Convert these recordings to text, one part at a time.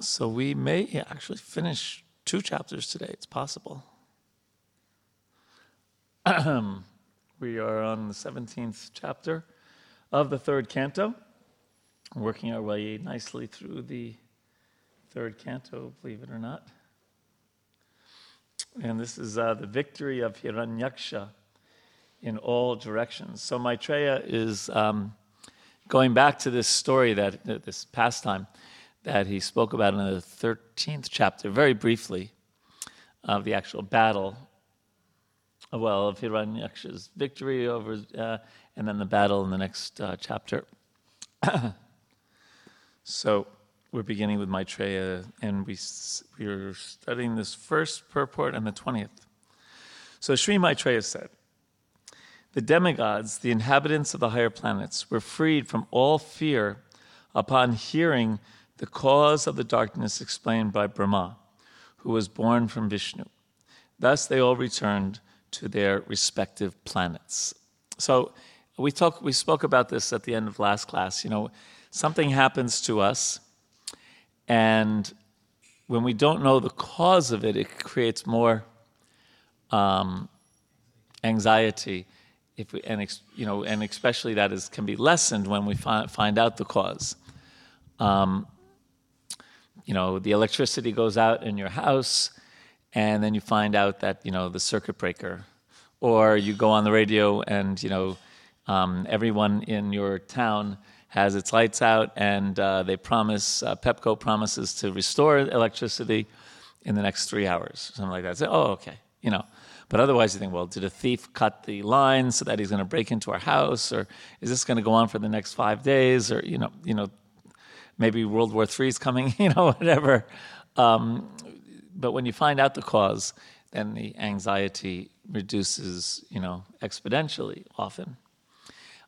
So we may actually finish two chapters today. It's possible. we are on the 17th chapter of the third canto, working our way nicely through the third canto, believe it or not. And this is uh, the victory of Hiranyaksha in all directions. So Maitreya is um, going back to this story that this pastime that he spoke about in the 13th chapter, very briefly, of the actual battle, well, of Hiranyaksha's victory over, uh, and then the battle in the next uh, chapter. so we're beginning with Maitreya, and we, we're studying this first purport and the 20th. So Sri Maitreya said, the demigods, the inhabitants of the higher planets, were freed from all fear upon hearing the cause of the darkness explained by Brahma, who was born from Vishnu. Thus they all returned to their respective planets. So we talk, we spoke about this at the end of last class. You know, something happens to us, and when we don't know the cause of it, it creates more um, anxiety if we, and you know, and especially that is can be lessened when we find find out the cause. Um, you know, the electricity goes out in your house, and then you find out that you know the circuit breaker, or you go on the radio and you know um, everyone in your town has its lights out, and uh, they promise uh, Pepco promises to restore electricity in the next three hours, something like that. Say, oh, okay, you know. But otherwise, you think, well, did a thief cut the line so that he's going to break into our house, or is this going to go on for the next five days, or you know, you know, maybe World War III is coming, you know, whatever. Um, but when you find out the cause, then the anxiety reduces, you know, exponentially often.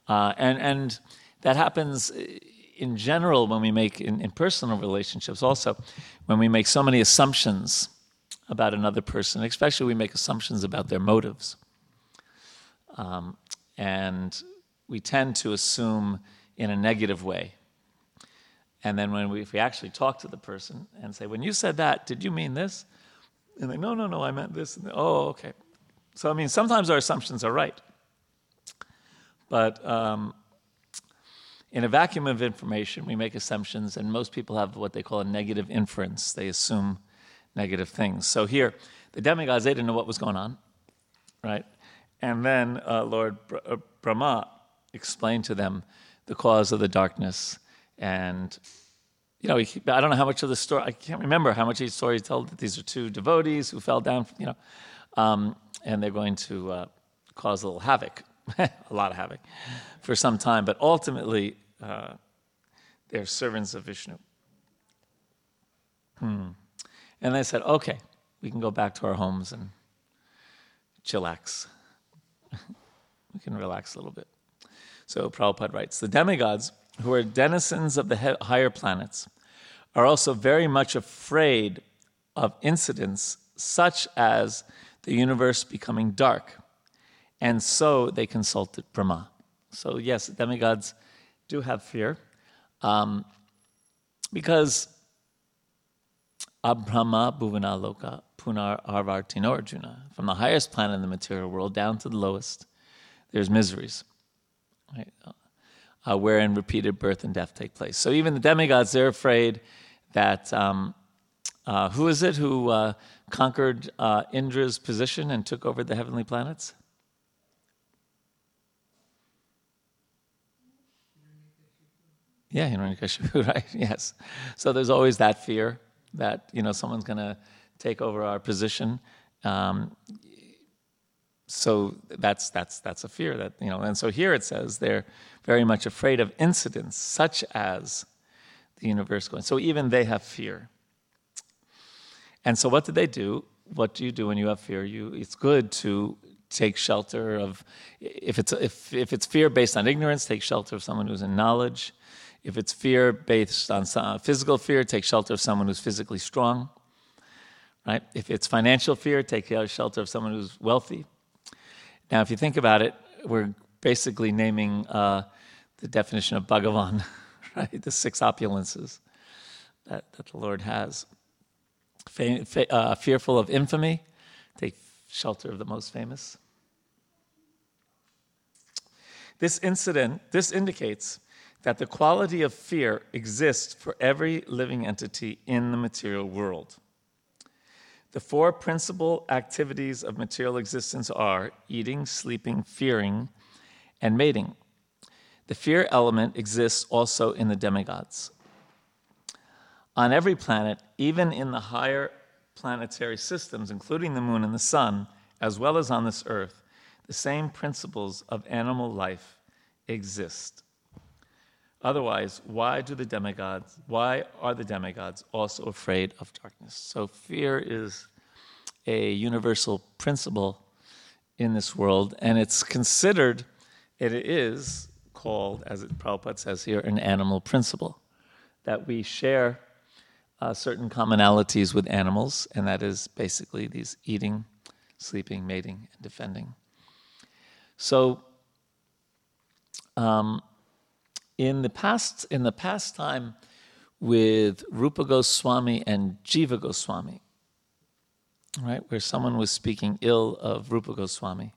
Uh, and and that happens in general when we make in, in personal relationships also when we make so many assumptions about another person, especially we make assumptions about their motives. Um, and we tend to assume in a negative way. And then when we, if we actually talk to the person and say, when you said that, did you mean this? And they, no, no, no, I meant this. And oh, okay. So, I mean, sometimes our assumptions are right. But um, in a vacuum of information, we make assumptions, and most people have what they call a negative inference. They assume negative things. So here, the demigods, they didn't know what was going on, right? And then uh, Lord uh, Brahma explained to them the cause of the darkness. And, you know, I don't know how much of the story, I can't remember how much the story told that these are two devotees who fell down, you know, um, and they're going to uh, cause a little havoc, a lot of havoc, for some time. But ultimately, uh, they're servants of Vishnu. Hmm. And they said, okay, we can go back to our homes and chillax. we can relax a little bit. So Prabhupada writes The demigods, who are denizens of the higher planets, are also very much afraid of incidents such as the universe becoming dark. And so they consulted Brahma. So, yes, demigods do have fear um, because Abrahma Bhuvanaloka Punar Arvartino Arjuna. From the highest planet in the material world down to the lowest, there's miseries, right? Uh, wherein repeated birth and death take place. So even the demigods, they're afraid that um, uh, who is it who uh, conquered uh, Indra's position and took over the heavenly planets? Yeah, Hiranyakashipu, right? Yes. So there's always that fear that you know someone's going to take over our position. Um, so that's that's that's a fear that you know. And so here it says they're very much afraid of incidents such as the universe going. So even they have fear. And so what do they do? What do you do when you have fear? You it's good to take shelter of if it's if if it's fear based on ignorance, take shelter of someone who's in knowledge. If it's fear based on some, uh, physical fear, take shelter of someone who's physically strong. Right? If it's financial fear, take shelter of someone who's wealthy. Now, if you think about it, we're basically naming uh, the definition of Bhagavan, right? The six opulences. that, that the Lord has. Uh, fearful of infamy, take shelter of the most famous. This incident, this indicates that the quality of fear exists for every living entity in the material world. The four principal activities of material existence are eating, sleeping, fearing, and mating. The fear element exists also in the demigods. On every planet, even in the higher planetary systems, including the moon and the sun, as well as on this earth, the same principles of animal life exist. Otherwise, why do the demigods, why are the demigods also afraid of darkness? So fear is a universal principle in this world, and it's considered, it is called, as it, Prabhupada says here, an animal principle, that we share uh, certain commonalities with animals, and that is basically these eating, sleeping, mating, and defending. So, um, in the past, in the past time with Rupa Goswami and Jiva Goswami, right, where someone was speaking ill of Rupa Goswami,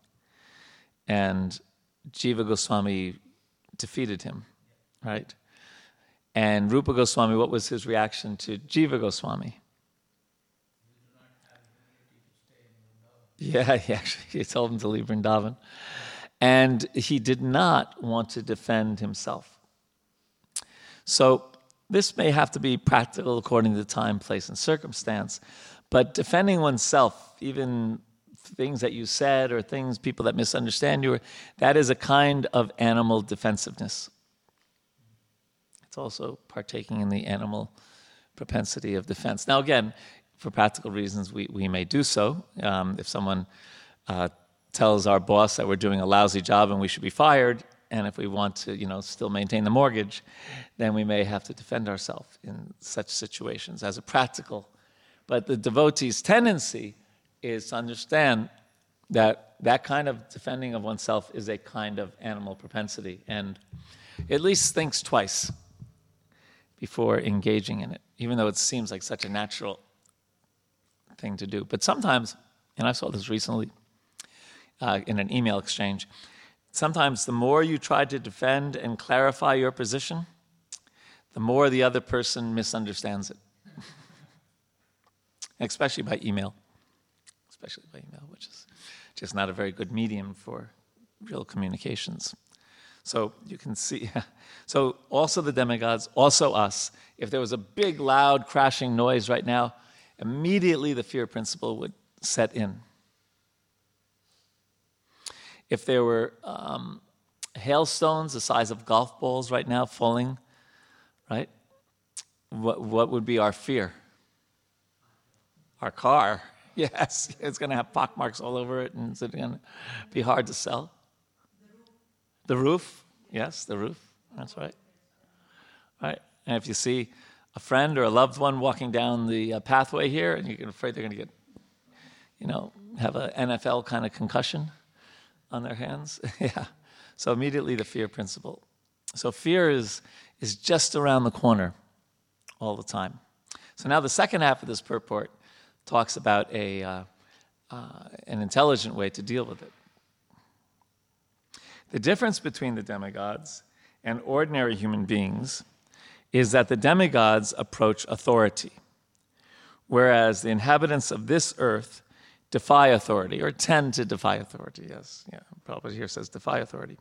and Jiva Goswami defeated him, right? And Rupa Goswami, what was his reaction to Jiva Goswami? Yeah, he actually he told him to leave Vrindavan. And he did not want to defend himself. So this may have to be practical according to time, place, and circumstance. But defending oneself, even things that you said or things people that misunderstand you, that is a kind of animal defensiveness. It's also partaking in the animal propensity of defense. Now, again, for practical reasons, we, we may do so. Um, if someone uh, tells our boss that we're doing a lousy job and we should be fired, and if we want to, you know, still maintain the mortgage, then we may have to defend ourselves in such situations as a practical. But the devotee's tendency is to understand that that kind of defending of oneself is a kind of animal propensity, and at least thinks twice before engaging in it, even though it seems like such a natural thing to do. But sometimes, and I saw this recently uh, in an email exchange, Sometimes the more you try to defend and clarify your position, the more the other person misunderstands it. Especially by email. Especially by email, which is just not a very good medium for real communications. So you can see, so also the demigods, also us. If there was a big, loud, crashing noise right now, immediately the fear principle would set in if there were um, hailstones the size of golf balls right now falling, right? What, what would be our fear? Our car. Yes, it's going to have pockmarks all over it and it's going to be hard to sell. The roof. Yes, the roof. That's right. Right. And if you see a friend or a loved one walking down the uh, pathway here and you're afraid they're going to get, you know, have an NFL kind of concussion, on their hands? yeah. So immediately the fear principle. So fear is, is just around the corner all the time. So now the second half of this purport talks about a, uh, uh, an intelligent way to deal with it. The difference between the demigods and ordinary human beings is that the demigods approach authority, whereas the inhabitants of this earth defy authority or tend to defy authority. Yes, yeah, Prabhupada here says defy authority.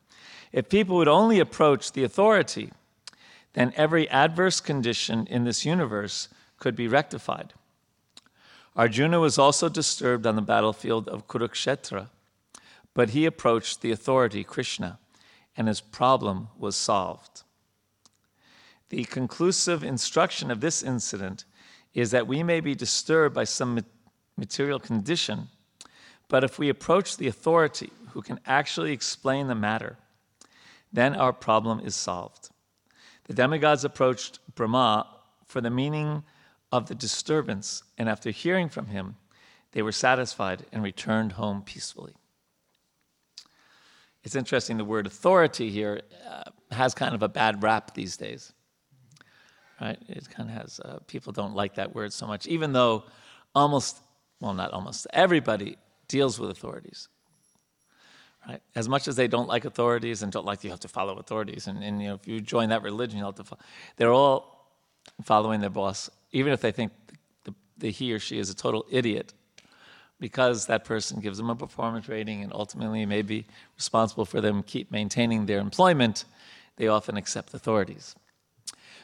If people would only approach the authority, then every adverse condition in this universe could be rectified. Arjuna was also disturbed on the battlefield of Kurukshetra, but he approached the authority, Krishna, and his problem was solved. The conclusive instruction of this incident is that we may be disturbed by some material condition, but if we approach the authority who can actually explain the matter, then our problem is solved. The demigods approached Brahma for the meaning of the disturbance, and after hearing from him, they were satisfied and returned home peacefully. It's interesting, the word authority here uh, has kind of a bad rap these days. right? It kind of has, uh, people don't like that word so much, even though almost, well, not almost, everybody deals with authorities. Right? As much as they don't like authorities and don't like you have to follow authorities, and, and you know, if you join that religion, you have to follow, they're all following their boss, even if they think the, the, he or she is a total idiot, because that person gives them a performance rating and ultimately may be responsible for them keep maintaining their employment, they often accept authorities.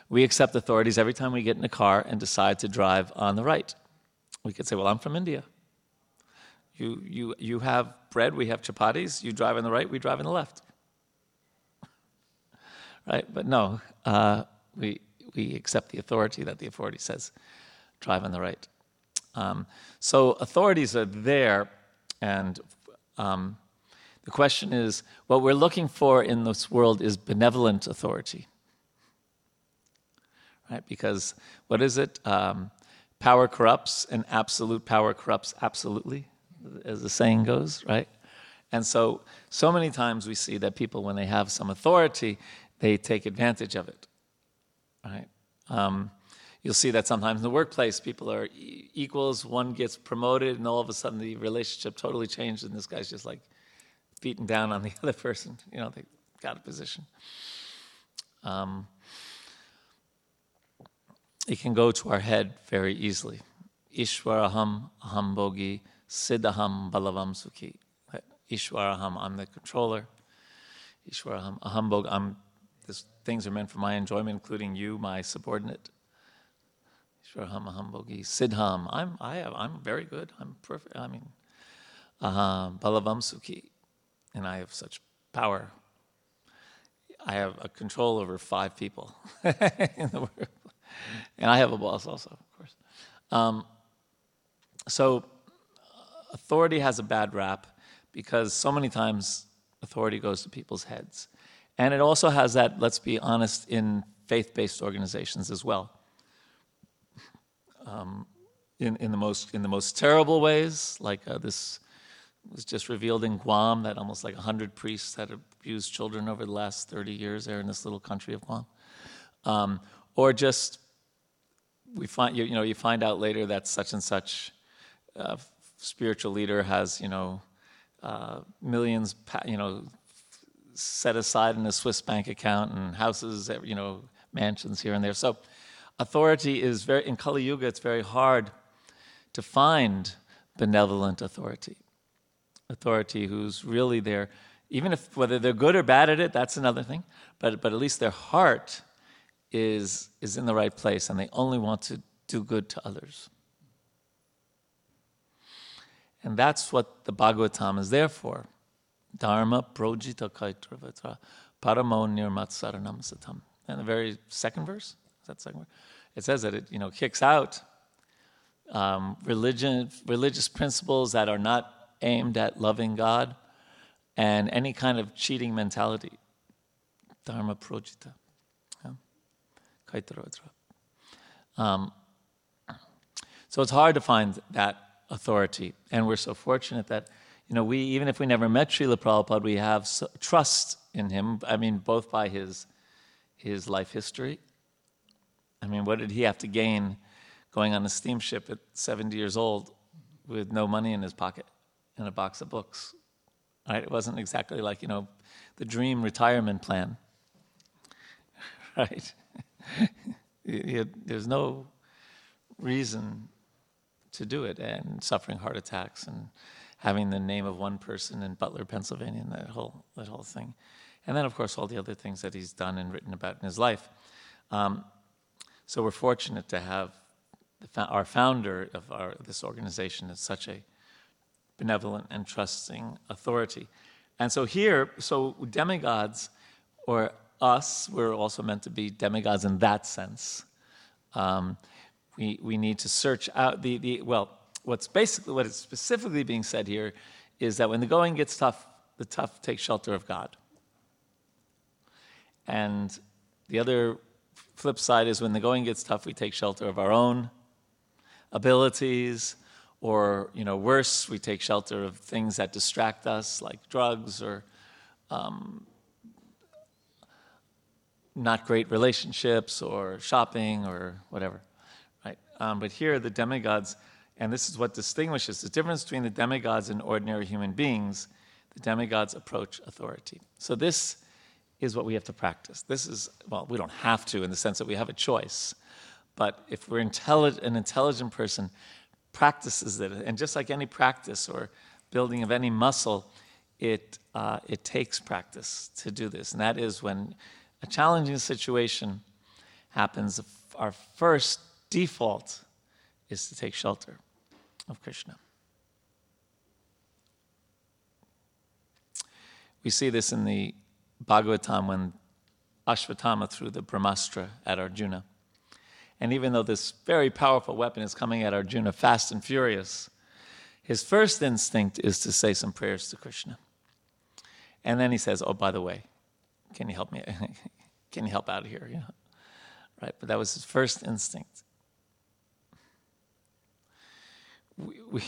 We accept authorities every time we get in a car and decide to drive on the right. We could say, Well, I'm from India. You, you, you have bread, we have chapatis. You drive on the right, we drive on the left. right? But no, uh, we, we accept the authority that the authority says drive on the right. Um, so authorities are there, and um, the question is what we're looking for in this world is benevolent authority. Right? Because what is it? Um, power corrupts, and absolute power corrupts absolutely, as the saying goes, right? And so, so many times we see that people, when they have some authority, they take advantage of it, right? Um, you'll see that sometimes in the workplace, people are e- equals, one gets promoted, and all of a sudden the relationship totally changed, and this guy's just like beating down on the other person. You know, they got a position. Um, it can go to our head very easily. Ishwaraham aham bogi siddhaham balavam sukhi. Ishwaraham, I'm the controller. Ishwaraham aham bog, I'm, this, things are meant for my enjoyment, including you, my subordinate. Ishwaraham aham bogi siddham, I'm, I have, I'm very good. I'm perfect. I mean, aham balavam. And I have such power. I have a control over five people in the world and I have a boss also, of course. Um, so authority has a bad rap because so many times authority goes to people's heads. And it also has that, let's be honest, in faith based organizations as well. Um, in, in, the most, in the most terrible ways, like uh, this was just revealed in Guam that almost like 100 priests had abused children over the last 30 years there in this little country of Guam. Um, or just we find you, you know you find out later that such and such uh, spiritual leader has you know uh, millions you know set aside in a Swiss bank account and houses you know mansions here and there. So authority is very in Kali Yuga. It's very hard to find benevolent authority, authority who's really there. Even if whether they're good or bad at it, that's another thing. But but at least their heart is, is in the right place and they only want to do good to others. And that's what the Bhagavatam is there for. Dharma projita kaitravatra paramo nirmatsaranam satam. And the very second verse, is that second verse? It says that it you know kicks out um, religion, religious principles that are not aimed at loving God and any kind of cheating mentality. Dharma projita. Um, so it's hard to find that authority, and we're so fortunate that you know we even if we never met Srila Prabhupada, we have so, trust in him. I mean, both by his his life history. I mean, what did he have to gain going on a steamship at 70 years old with no money in his pocket and a box of books? Right? It wasn't exactly like you know the dream retirement plan, right? there's no reason to do it, and suffering heart attacks and having the name of one person in Butler, Pennsylvania, and that whole that whole thing, and then of course all the other things that he's done and written about in his life. Um, so we're fortunate to have our founder of our, this organization as such a benevolent and trusting authority. And so here, so demigods or us, we're also meant to be demigods in that sense. Um, we, we need to search out the, the, well, what's basically, what is specifically being said here is that when the going gets tough, the tough take shelter of God. And the other flip side is when the going gets tough, we take shelter of our own abilities, or you know, worse, we take shelter of things that distract us, like drugs or um, not great relationships or shopping or whatever, right? Um, but here, the demigods, and this is what distinguishes the difference between the demigods and ordinary human beings. The demigods approach authority. So this is what we have to practice. This is well, we don't have to in the sense that we have a choice, but if we're an intelligent person practices it, and just like any practice or building of any muscle, it uh, it takes practice to do this, and that is when a challenging situation happens, our first default is to take shelter of Krishna. We see this in the Bhagavatam when Ashwatthama threw the Brahmastra at Arjuna. And even though this very powerful weapon is coming at Arjuna fast and furious, his first instinct is to say some prayers to Krishna. And then he says, Oh, by the way, can you help me? can you help out here? You know? Right? But that was his first instinct. We, we,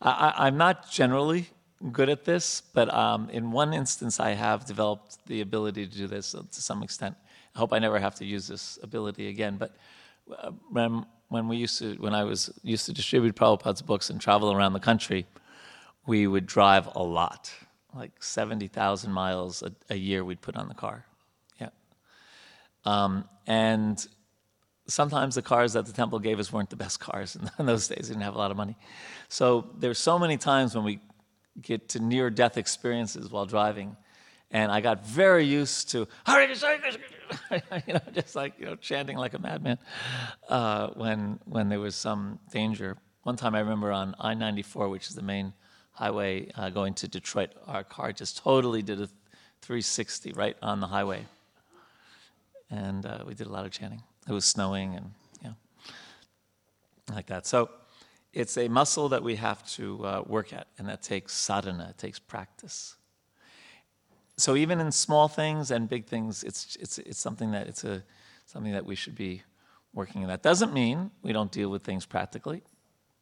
I, I'm not generally good at this, but um, in one instance, I have developed the ability to do this to some extent. I hope I never have to use this ability again. But uh, when, when we used to, when I was used to distribute Prabhupada's books and travel around the country, we would drive a lot like 70,000 miles a, a, year we'd put on the car. Yeah. Um, and sometimes the cars that the temple gave us weren't the best cars in those days. We didn't have a lot of money. So there's so many times when we get to near death experiences while driving. And I got very used to, you know, just like, you know, chanting like a madman uh, when, when there was some danger. One time I remember on I 94, which is the main highway uh, going to Detroit, our car just totally did a 360 right on the highway. And uh, we did a lot of chanting. It was snowing and, yeah, like that. So it's a muscle that we have to uh, work at, and that takes sadhana, it takes practice. So even in small things and big things, it's, it's, it's something that it's a, something that we should be working on. That doesn't mean we don't deal with things practically.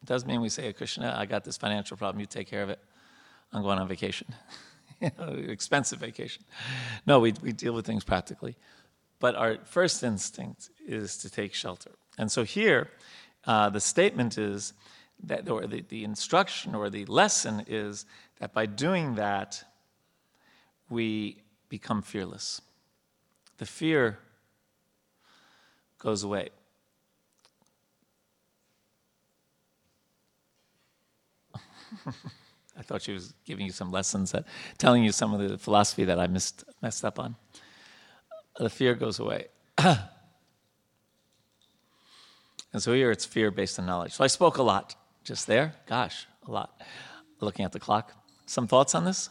It doesn't mean we say, oh, Krishna, I got this financial problem, you take care of it. I'm going on vacation. expensive vacation. No, we, we deal with things practically. But our first instinct is to take shelter. And so here, uh, the statement is that, or the, the instruction or the lesson is that by doing that, we become fearless. The fear goes away. I thought she was giving you some lessons, that, telling you some of the philosophy that I missed, messed up on. The fear goes away. and so here it's fear based on knowledge. So I spoke a lot just there. Gosh, a lot. Looking at the clock. Some thoughts on this?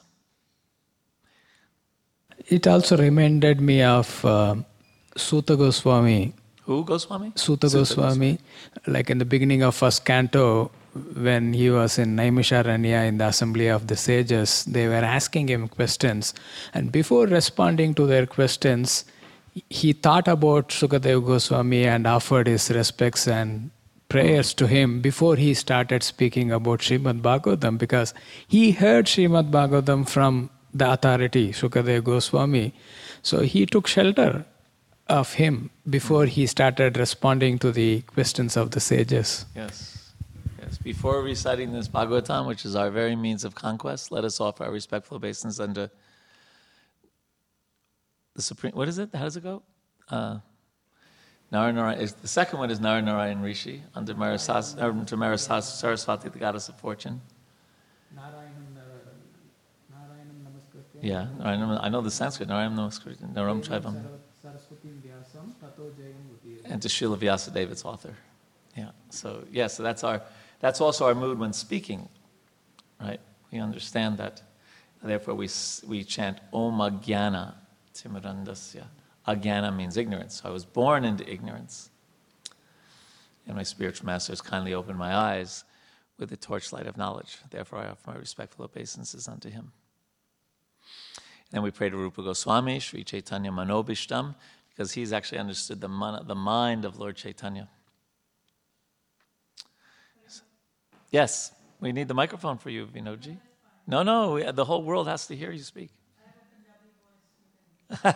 It also reminded me of uh, Suta Goswami. Who Goswami? Suta, Suta Goswami, Goswami, like in the beginning of first canto, when he was in Naimisharanya in the assembly of the sages, they were asking him questions. And before responding to their questions, he thought about Sukadeva Goswami and offered his respects and prayers to him before he started speaking about Srimad Bhagavatam because he heard Srimad Bhagavatam from the authority, Sukadeva Goswami. So he took shelter of him before he started responding to the questions of the sages. Yes. Yes, before reciting this Bhagavatam, which is our very means of conquest, let us offer our respectful obeisance unto the Supreme. What is it? How does it go? Uh, Naranarayan, the second one is Naranarayan Rishi under Marasas, under Marasas Saraswati, the goddess of fortune. Yeah, I know the Sanskrit. Narayanam Namaskritam, Naram Chaivam. And to Srila Vyasadeva, its author. Yeah, so, yeah, so that's our that's also our mood when speaking, right? We understand that. Therefore, we, we chant Om Agyana Timurandasya. Agyana means ignorance. So I was born into ignorance. And my spiritual master has kindly opened my eyes with the torchlight of knowledge. Therefore, I offer my respectful obeisances unto him. And then we pray to Rupa Goswami, Sri Chaitanya Manobishtam, because he's actually understood the, the mind of Lord Chaitanya. Yes, we need the microphone for you, Vinoji. No, no, we, the whole world has to hear you speak.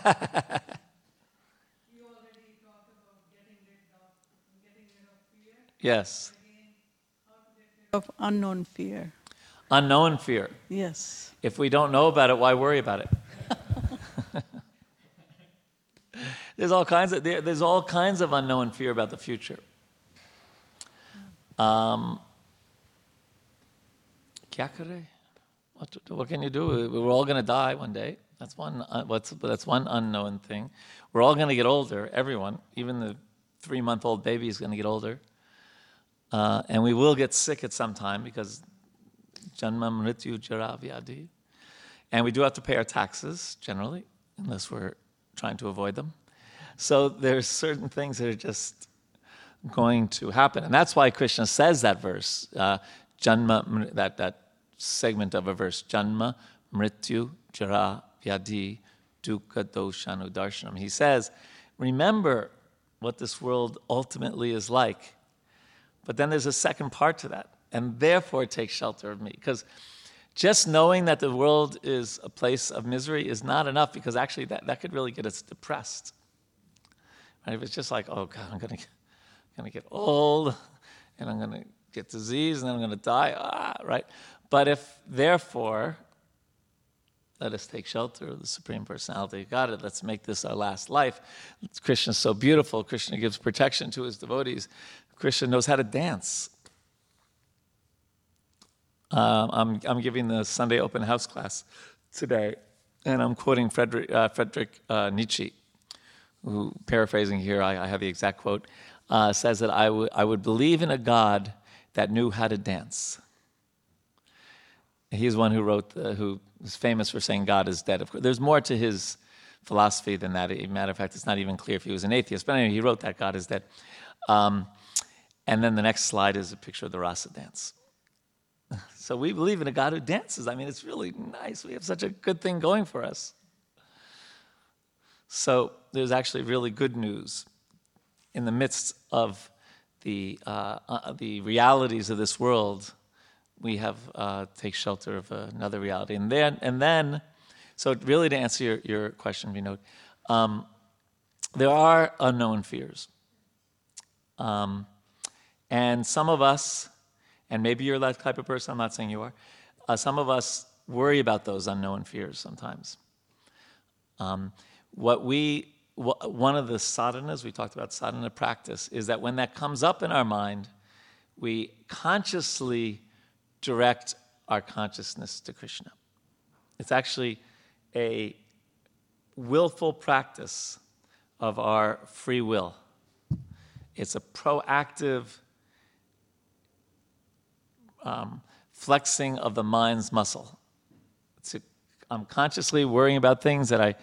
yes. Of unknown fear. Unknown fear. Yes. If we don't know about it, why worry about it? there's all kinds of there's all kinds of unknown fear about the future. Um, what, what can you do? We're all going to die one day. That's one. Uh, that's one unknown thing. We're all going to get older. Everyone, even the three-month-old baby, is going to get older, uh, and we will get sick at some time because janma mrityu jara vyadi. And we do have to pay our taxes generally, unless we're trying to avoid them. So there's certain things that are just going to happen, and that's why Krishna says that verse, uh, janma, that that segment of a verse, janma mrityu jara vyadi dukkha doshanu darshanam. He says, remember what this world ultimately is like. But then there's a second part to that, and therefore take shelter of me. Because just knowing that the world is a place of misery is not enough, because actually that, that could really get us depressed. Right? If it's just like, oh God, I'm gonna, get old, and I'm gonna get disease, and then I'm gonna die, ah, right? But if therefore, let us take shelter of the Supreme Personality of God. Let's make this our last life. Krishna is so beautiful. Krishna gives protection to his devotees. Krishna knows how to dance. Um, I'm, I'm giving the Sunday open house class today, and I'm quoting Frederick, uh, Frederick uh, Nietzsche, who, paraphrasing here, I, I have the exact quote, uh, says that I would- I would believe in a God that knew how to dance. He's one who wrote, uh, who is famous for saying God is dead. Of course, there's more to his philosophy than that. As matter of fact, it's not even clear if he was an atheist. But anyway, he wrote that God is dead. Um, and then the next slide is a picture of the rasa dance. So we believe in a God who dances. I mean, it's really nice. We have such a good thing going for us. So there's actually really good news in the midst of the uh, uh, the realities of this world. We have uh, take shelter of another reality, and then and then, so really to answer your, your question, Vinod, um, there are unknown fears, um, and some of us, and maybe you're that type of person. I'm not saying you are. Uh, some of us worry about those unknown fears sometimes. Um, what we one of the sadhanas we talked about sadhana practice is that when that comes up in our mind, we consciously direct our consciousness to Krishna. It's actually a willful practice of our free will. It's a proactive um, flexing of the mind's muscle. A, I'm consciously worrying about things that I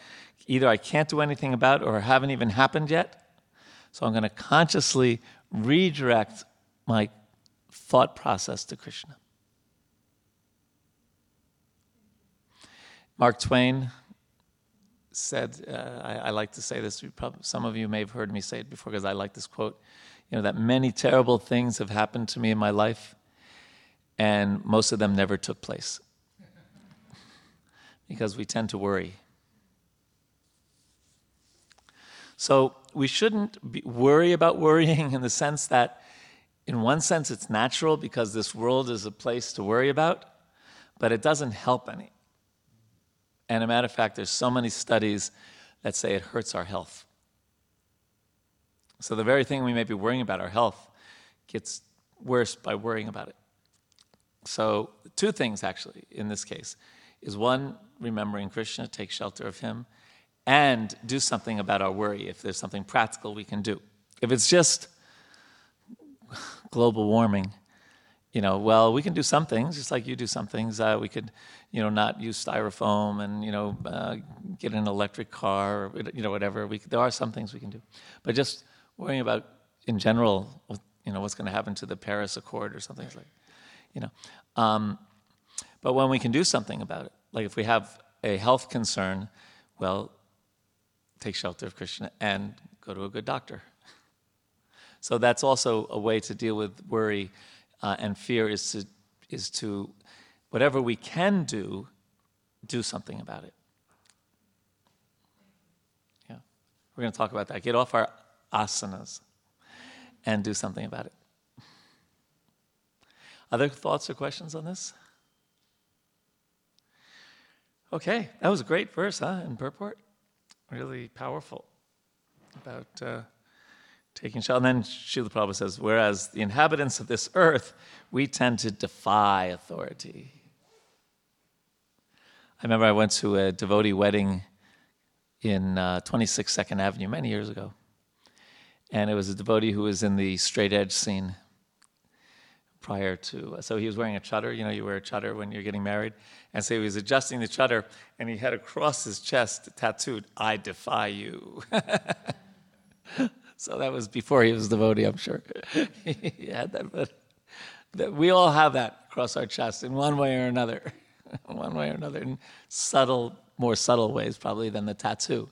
either I can't do anything about or haven't even happened yet. So I'm going to consciously redirect my thought process to Krishna. Mark Twain said, uh, I, I like to say this, you prob- some of you may have heard me say it before because I like this quote, you know, that many terrible things have happened to me in my life, and most of them never took place. because we tend to worry. So we shouldn't worry about worrying in the sense that, in one sense, it's natural because this world is a place to worry about, but it doesn't help any. And a matter of fact, there's so many studies that say it hurts our health. So the very thing we may be worrying about, our health, gets worse by worrying about it. So two things actually in this case is one, remembering Krishna, take shelter of him, and do something about our worry if there's something practical we can do. If it's just global warming, you know, well, we can do some things, just like you do some things. Uh, we could, you know, not use styrofoam and, you know, uh, get an electric car, or, you know, whatever. We, there are some things we can do. But just worrying about, in general, you know, what's going to happen to the Paris Accord or something like you know. Um, but when we can do something about it, like if we have a health concern, well, take shelter of Krishna and go to a good doctor. So that's also a way to deal with worry uh, and fear is to is to whatever we can do, do something about it. Yeah, we're going to talk about that. Get off our asanas and do something about it. Other thoughts or questions on this? Okay, that was a great verse, huh, in purport? Really powerful about uh, taking shelter. And then Srila Prabhupada says, whereas the inhabitants of this earth, we tend to defy authority. I remember I went to a devotee wedding in uh, 26 Second Avenue many years ago. And it was a devotee who was in the straight edge scene prior to. So he was wearing a chadar. You know, you wear a chadar when you're getting married. And so he was adjusting the chadar, and he had across his chest tattooed, I defy you. so that was before he was devotee, I'm sure. he had that, but that we all have that across our chest in one way or another, one way or another, in subtle, more subtle ways probably than the tattoo.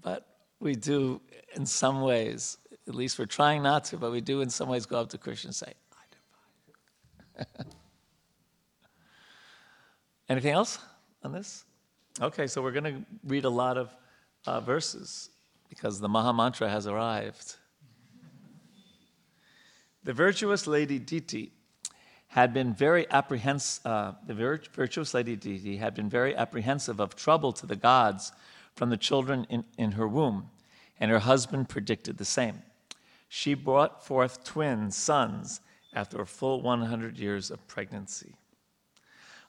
But we do, in some ways, at least we're trying not to, but we do in some ways go up to Krishna and say, "I divide." Anything else on this? Okay, so we're going to read a lot of uh, verses because the Maha Mantra has arrived. The virtuous lady Diti had been very apprehensive. Uh, the vir- virtuous lady Diti had been very apprehensive of trouble to the gods from the children in, in her womb, and her husband predicted the same. She brought forth twin sons after a full 100 years of pregnancy.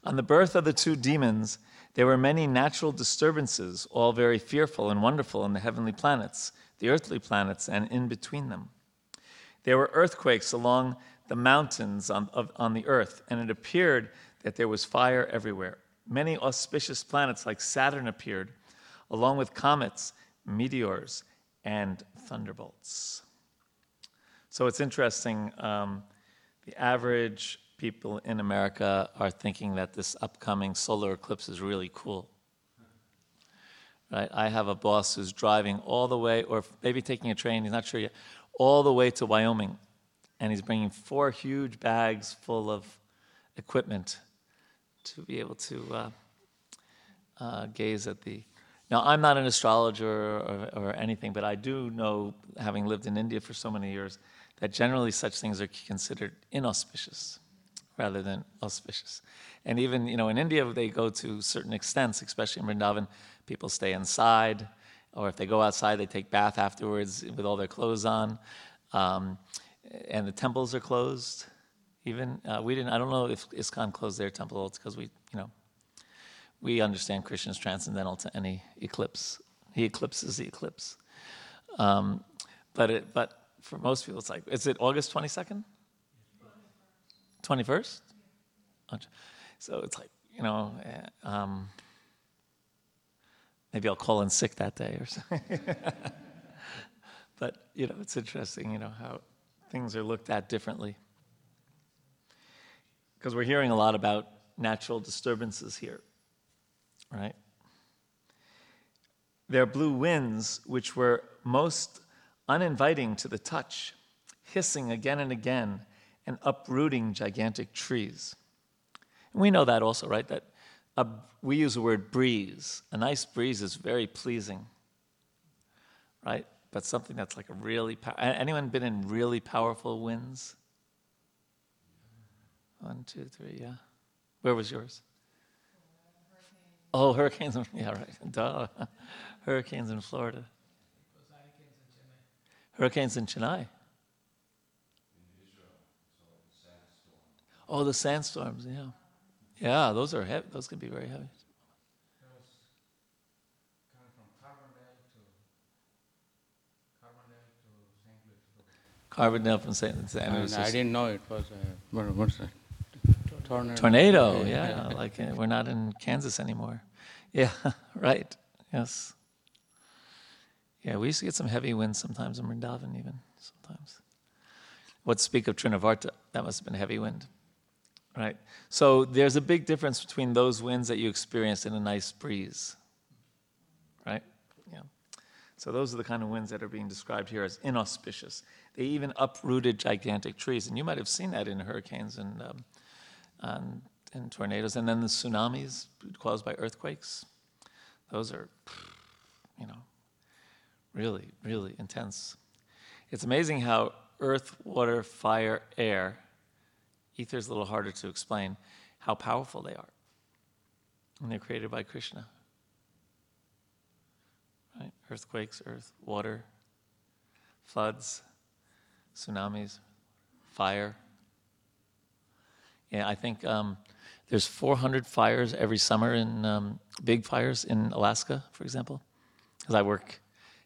On the birth of the two demons, there were many natural disturbances, all very fearful and wonderful in the heavenly planets, the earthly planets, and in between them. There were earthquakes along the mountains on, of, on the earth, and it appeared that there was fire everywhere. Many auspicious planets like Saturn appeared, along with comets, meteors, and thunderbolts. So it's interesting. Um, the average people in America are thinking that this upcoming solar eclipse is really cool. Right? I have a boss who's driving all the way, or maybe taking a train, he's not sure yet, all the way to Wyoming. And he's bringing four huge bags full of equipment to be able to uh, uh, gaze at the. Now, I'm not an astrologer or, or anything, but I do know, having lived in India for so many years, that generally such things are considered inauspicious rather than auspicious. And even, you know, in India, they go to certain extents, especially in Vrindavan, people stay inside, or if they go outside, they take bath afterwards with all their clothes on. Um, and the temples are closed. Even uh, we didn't. I don't know if ISKCON closed their temple. Because we, you know, we understand Krishna's transcendental to any eclipse. He eclipses the eclipse. Um, but it, but for most people, it's like, is it August 22nd? 21st? So it's like, you know, eh, um, maybe I'll call in sick that day or something. but, you know, it's interesting, you know, how things are looked at differently. Because we're hearing a lot about natural disturbances here, right? There are blue winds, which were most uninviting to the touch, hissing again and again, and uprooting gigantic trees. And we know that also, right? That we use the word breeze. A nice breeze is very pleasing, right? But something that's like a really anyone been in really powerful winds? One, two, three, yeah. Where was yours? Oh, hurricanes. Yeah, right. Duh. Hurricanes in Florida. Hurricanes in Chennai. Oh, the sandstorms, yeah. Yeah, those are heavy. Those can be very heavy. Carbondale from St. Louis. I didn't know it was a, what's that? Tornado. Tornado, yeah. like uh, we're not in Kansas anymore. Yeah, right. Yes. Yeah, we used to get some heavy winds sometimes in Vrindavan, even sometimes. What speak of Trinavarta? That must have been heavy wind, right? So there's a big difference between those winds that you experience in a nice breeze, right? Yeah. So those are the kind of winds that are being described here as inauspicious. They even uprooted gigantic trees, and you might have seen that in hurricanes and, um, and, and tornadoes, and then the tsunamis caused by earthquakes. Those are, you know, really, really intense. It's amazing how earth, water, fire, air Ether's a little harder to explain how powerful they are. And they're created by Krishna. Right? Earthquakes, earth, water, floods, tsunamis, fire. Yeah, I think um, there's 400 fires every summer in um, big fires in Alaska, for example. Because I work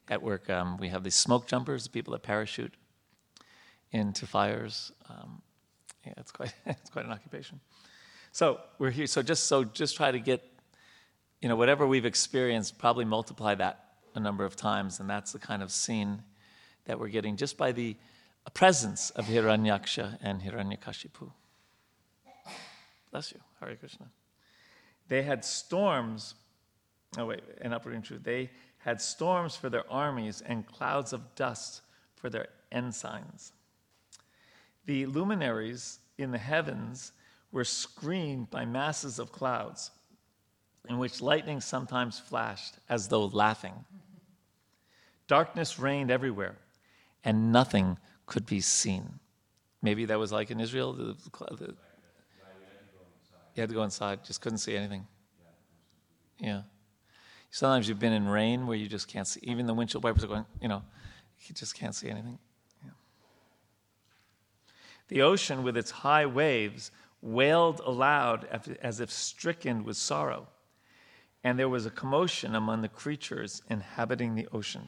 at work, um, we have these smoke jumpers, the people that parachute into fires. Um, yeah, it's quite it's quite an occupation. So we're here. So just so just try to get, you know, whatever we've experienced, probably multiply that a number of times, and that's the kind of scene that we're getting just by the presence of Hiranyaksha and Hiranyakashipu. Bless you, Hare Krishna. They had storms. Oh wait, in uprooting truth, they had storms for their armies and clouds of dust for their ensigns. The luminaries in the heavens were screened by masses of clouds, in which lightning sometimes flashed as though laughing. Darkness reigned everywhere, and nothing could be seen. Maybe that was like in Israel. The, the, you had to go inside, just couldn't see anything. Yeah. Sometimes you've been in rain where you just can't see, even the windshield wipers are going, you know, you just can't see anything. The ocean, with its high waves, wailed aloud as if stricken with sorrow, and there was a commotion among the creatures inhabiting the ocean.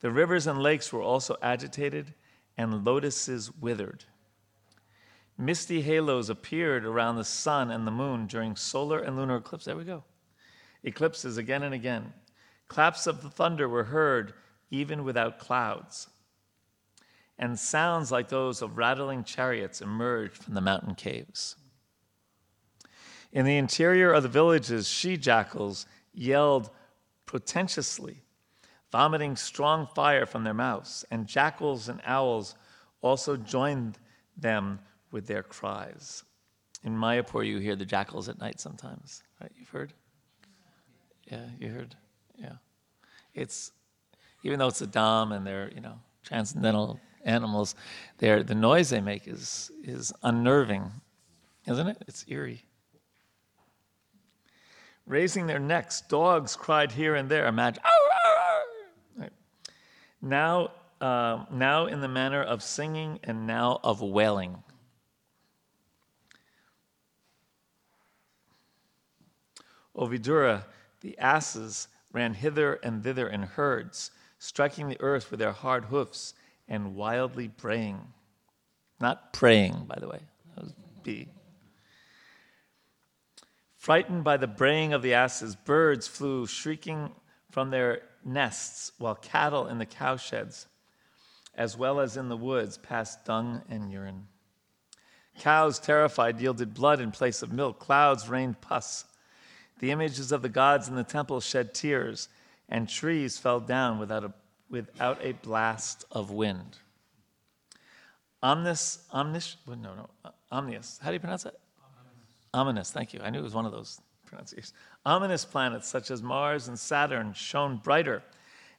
The rivers and lakes were also agitated, and lotuses withered. Misty halos appeared around the sun and the moon during solar and lunar eclipses. There we go. Eclipses again and again. Claps of the thunder were heard even without clouds. And sounds like those of rattling chariots emerged from the mountain caves. In the interior of the villages, she jackals yelled portentously, vomiting strong fire from their mouths, and jackals and owls also joined them with their cries. In Mayapur, you hear the jackals at night sometimes, right? You've heard? Yeah, you heard? Yeah. It's, even though it's a Dham and they're, you know, transcendental animals, they're, the noise they make is, is unnerving, isn't it? It's eerie. Raising their necks, dogs cried here and there. Imagine, right. now, uh, now in the manner of singing and now of wailing. O Vidura, the asses ran hither and thither in herds, striking the earth with their hard hoofs and wildly braying. Not praying, by the way. That was B. Frightened by the braying of the asses, birds flew shrieking from their nests, while cattle in the cowsheds, as well as in the woods, passed dung and urine. Cows, terrified, yielded blood in place of milk. Clouds rained pus. The images of the gods in the temple shed tears, and trees fell down without a, without a blast of wind. Omnis, omnis, no, no, omnius. How do you pronounce it? Ominous. Thank you. I knew it was one of those pronunciations. Ominous planets such as Mars and Saturn shone brighter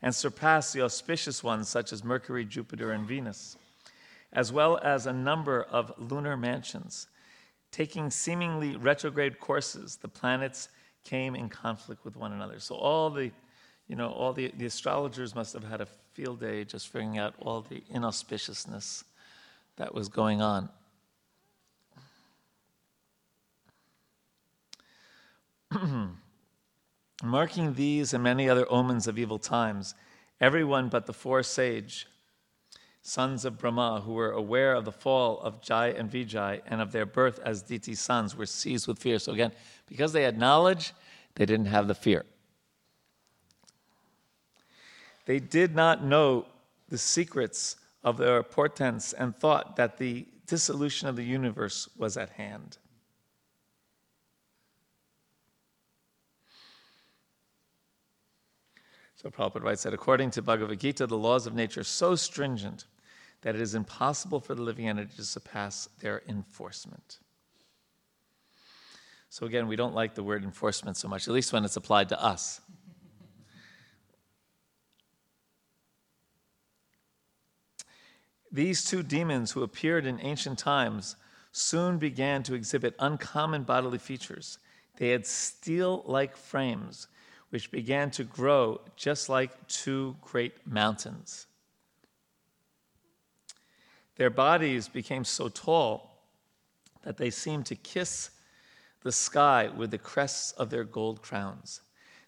and surpassed the auspicious ones such as Mercury, Jupiter, and Venus, as well as a number of lunar mansions. Taking seemingly retrograde courses, the planets came in conflict with one another. So all the, you know, all the, the astrologers must have had a field day just figuring out all the inauspiciousness that was going on. Marking these and many other omens of evil times, everyone but the four sage sons of Brahma, who were aware of the fall of Jai and Vijay and of their birth as Diti's sons, were seized with fear. So, again, because they had knowledge, they didn't have the fear. They did not know the secrets of their portents and thought that the dissolution of the universe was at hand. So Prabhupada writes that according to Bhagavad Gita, the laws of nature are so stringent that it is impossible for the living entity to surpass their enforcement. So again, we don't like the word enforcement so much, at least when it's applied to us. These two demons who appeared in ancient times soon began to exhibit uncommon bodily features. They had steel like frames, which began to grow just like two great mountains. Their bodies became so tall that they seemed to kiss the sky with the crests of their gold crowns.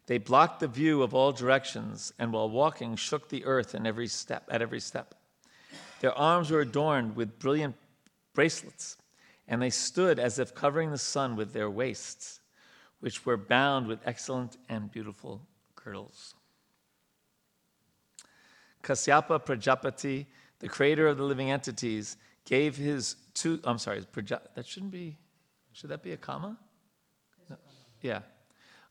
They blocked the view of all directions, and while walking, shook the earth in every step, at every step. Their arms were adorned with brilliant bracelets, and they stood as if covering the sun with their waists, which were bound with excellent and beautiful girdles. Kasyapa Prajapati, the creator of the living entities, gave his two. I'm sorry, Praja, that shouldn't be. Should that be a comma? No. Yeah.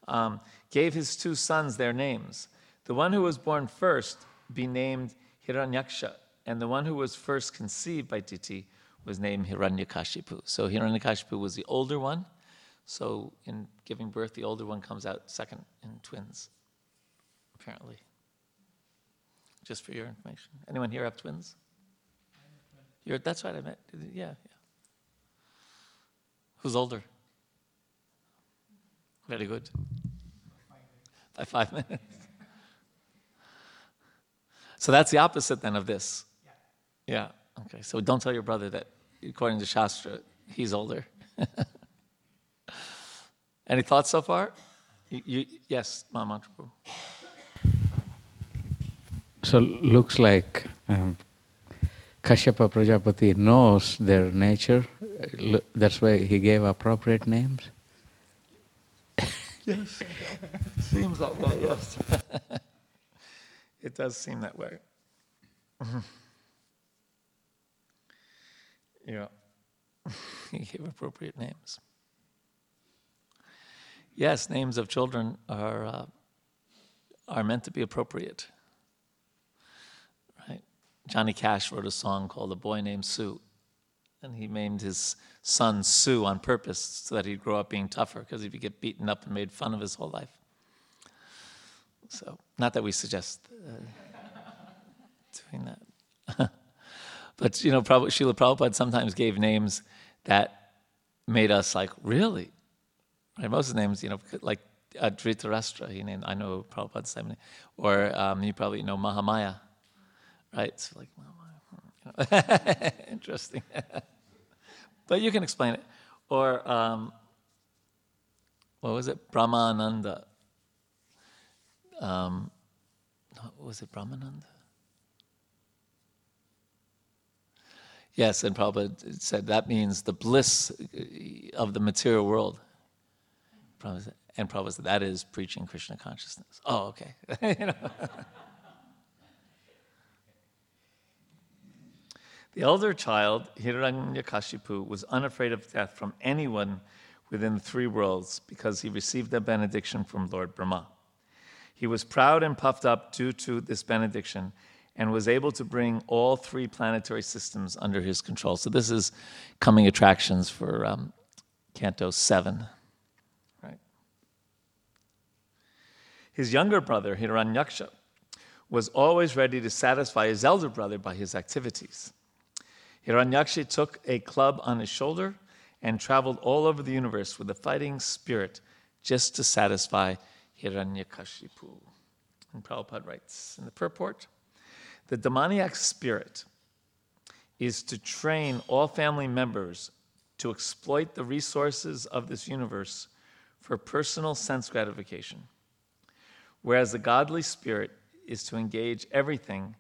Um, gave his two sons their names. The one who was born first be named Hiranyaksha, and the one who was first conceived by Diti was named Hiranyakashipu. So Hiranyakashipu was the older one. So in giving birth, the older one comes out second in twins, apparently. Just for your information. Anyone here have twins? You're, that's right, I met. Yeah, yeah. Who's older? Very good. By five minutes. So that's the opposite then of this. Yeah. Okay. So don't tell your brother that, according to Shastra, he's older. Any thoughts so far? You, you, yes, Mama. So looks like um, Kashyapa Prajapati knows their nature. That's why he gave appropriate names. Yes. Seems that way, yes. it does seem that way. Yeah. he gave appropriate names. Yes, names of children are, uh, are meant to be appropriate. Right? Johnny Cash wrote a song called A Boy Named Sue. And he named his son Sue on purpose so that he'd grow up being tougher because he'd get beaten up and made fun of his whole life. So, not that we suggest uh, doing that. but, you know, probably Srila Prabhupada sometimes gave names that made us like, really? Right? Most of the names, you know, like uh, Dhritarashtra, he named, I know Prabhupada's name. Or um, you probably know Mahamaya, right? It's like, Mahamaya. Interesting. but you can explain it. Or, um, what was it? Brahmananda. Um, was it Brahmananda? Yes, and Prabhupada said that means the bliss uh, of the material world. And Prabhupada said that is preaching Krishna consciousness. Oh, okay. you know. The elder child, Hiranyakashipu, was unafraid of death from anyone within three worlds because he received a benediction from Lord Brahma. He was proud and puffed up due to this benediction and was able to bring all three planetary systems under his control. So, this is coming attractions for um, Canto 7. Right? His younger brother, Hiranyaksha, was always ready to satisfy his elder brother by his activities. Hiranyaksha took a club on his shoulder and traveled all over the universe with a fighting spirit just to satisfy Hiranyakashipu. And Prabhupada writes in the purport the demoniac spirit is to train all family members to exploit the resources of this universe for personal sense gratification, whereas the godly spirit is to engage everything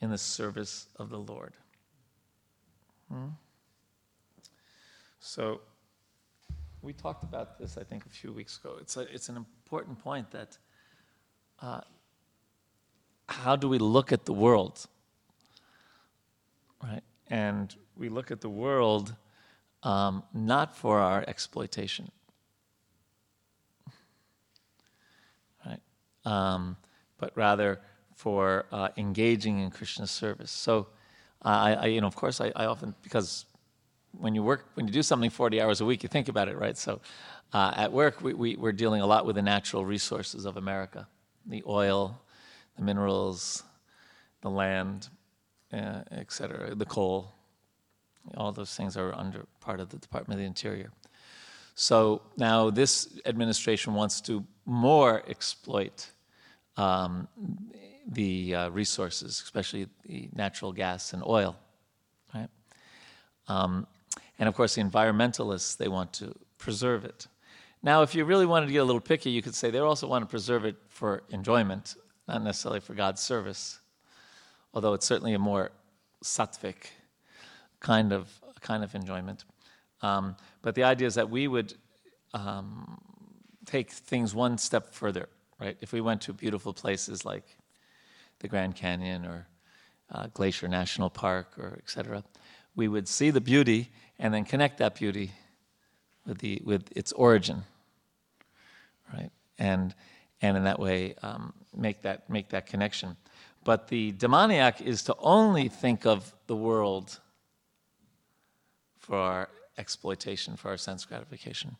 in the service of the Lord. Hmm? So, we talked about this, I think, a few weeks ago. It's, a, it's an important point that uh, how do we look at the world? Right? And we look at the world um, not for our exploitation. Right? Um, but rather for uh, engaging in Krishna's service. So, I, I, you know, of course, I, I, often because when you work, when you do something 40 hours a week, you think about it, right? So, uh, at work, we, we, we're dealing a lot with the natural resources of America, the oil, the minerals, the land, uh, et cetera, the coal. All those things are under part of the Department of the Interior. So now this administration wants to more exploit um, the uh, resources, especially the natural gas and oil, right? Um, and of course, the environmentalists they want to preserve it. Now, if you really wanted to get a little picky, you could say they also want to preserve it for enjoyment, not necessarily for God's service. Although it's certainly a more sattvic kind of kind of enjoyment. Um, but the idea is that we would um, take things one step further, right? If we went to beautiful places like the Grand Canyon or uh, Glacier National Park or et cetera, we would see the beauty and then connect that beauty with, the, with its origin, right? And, and in that way, um, make, that, make that connection. But the demoniac is to only think of the world for our exploitation, for our sense gratification.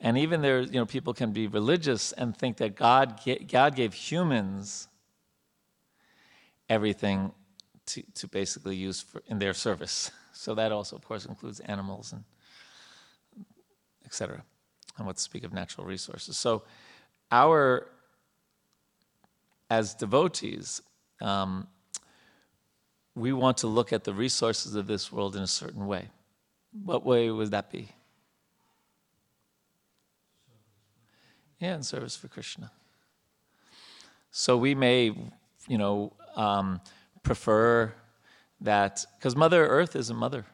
And even there, you know, people can be religious and think that God, God gave humans everything to, to basically use for, in their service. So that also, of course, includes animals and etc. And what to speak of natural resources. So our, as devotees, um, we want to look at the resources of this world in a certain way. What way would that be? Yeah, in service for Krishna. So we may, you know, um, prefer that, because Mother Earth is a mother,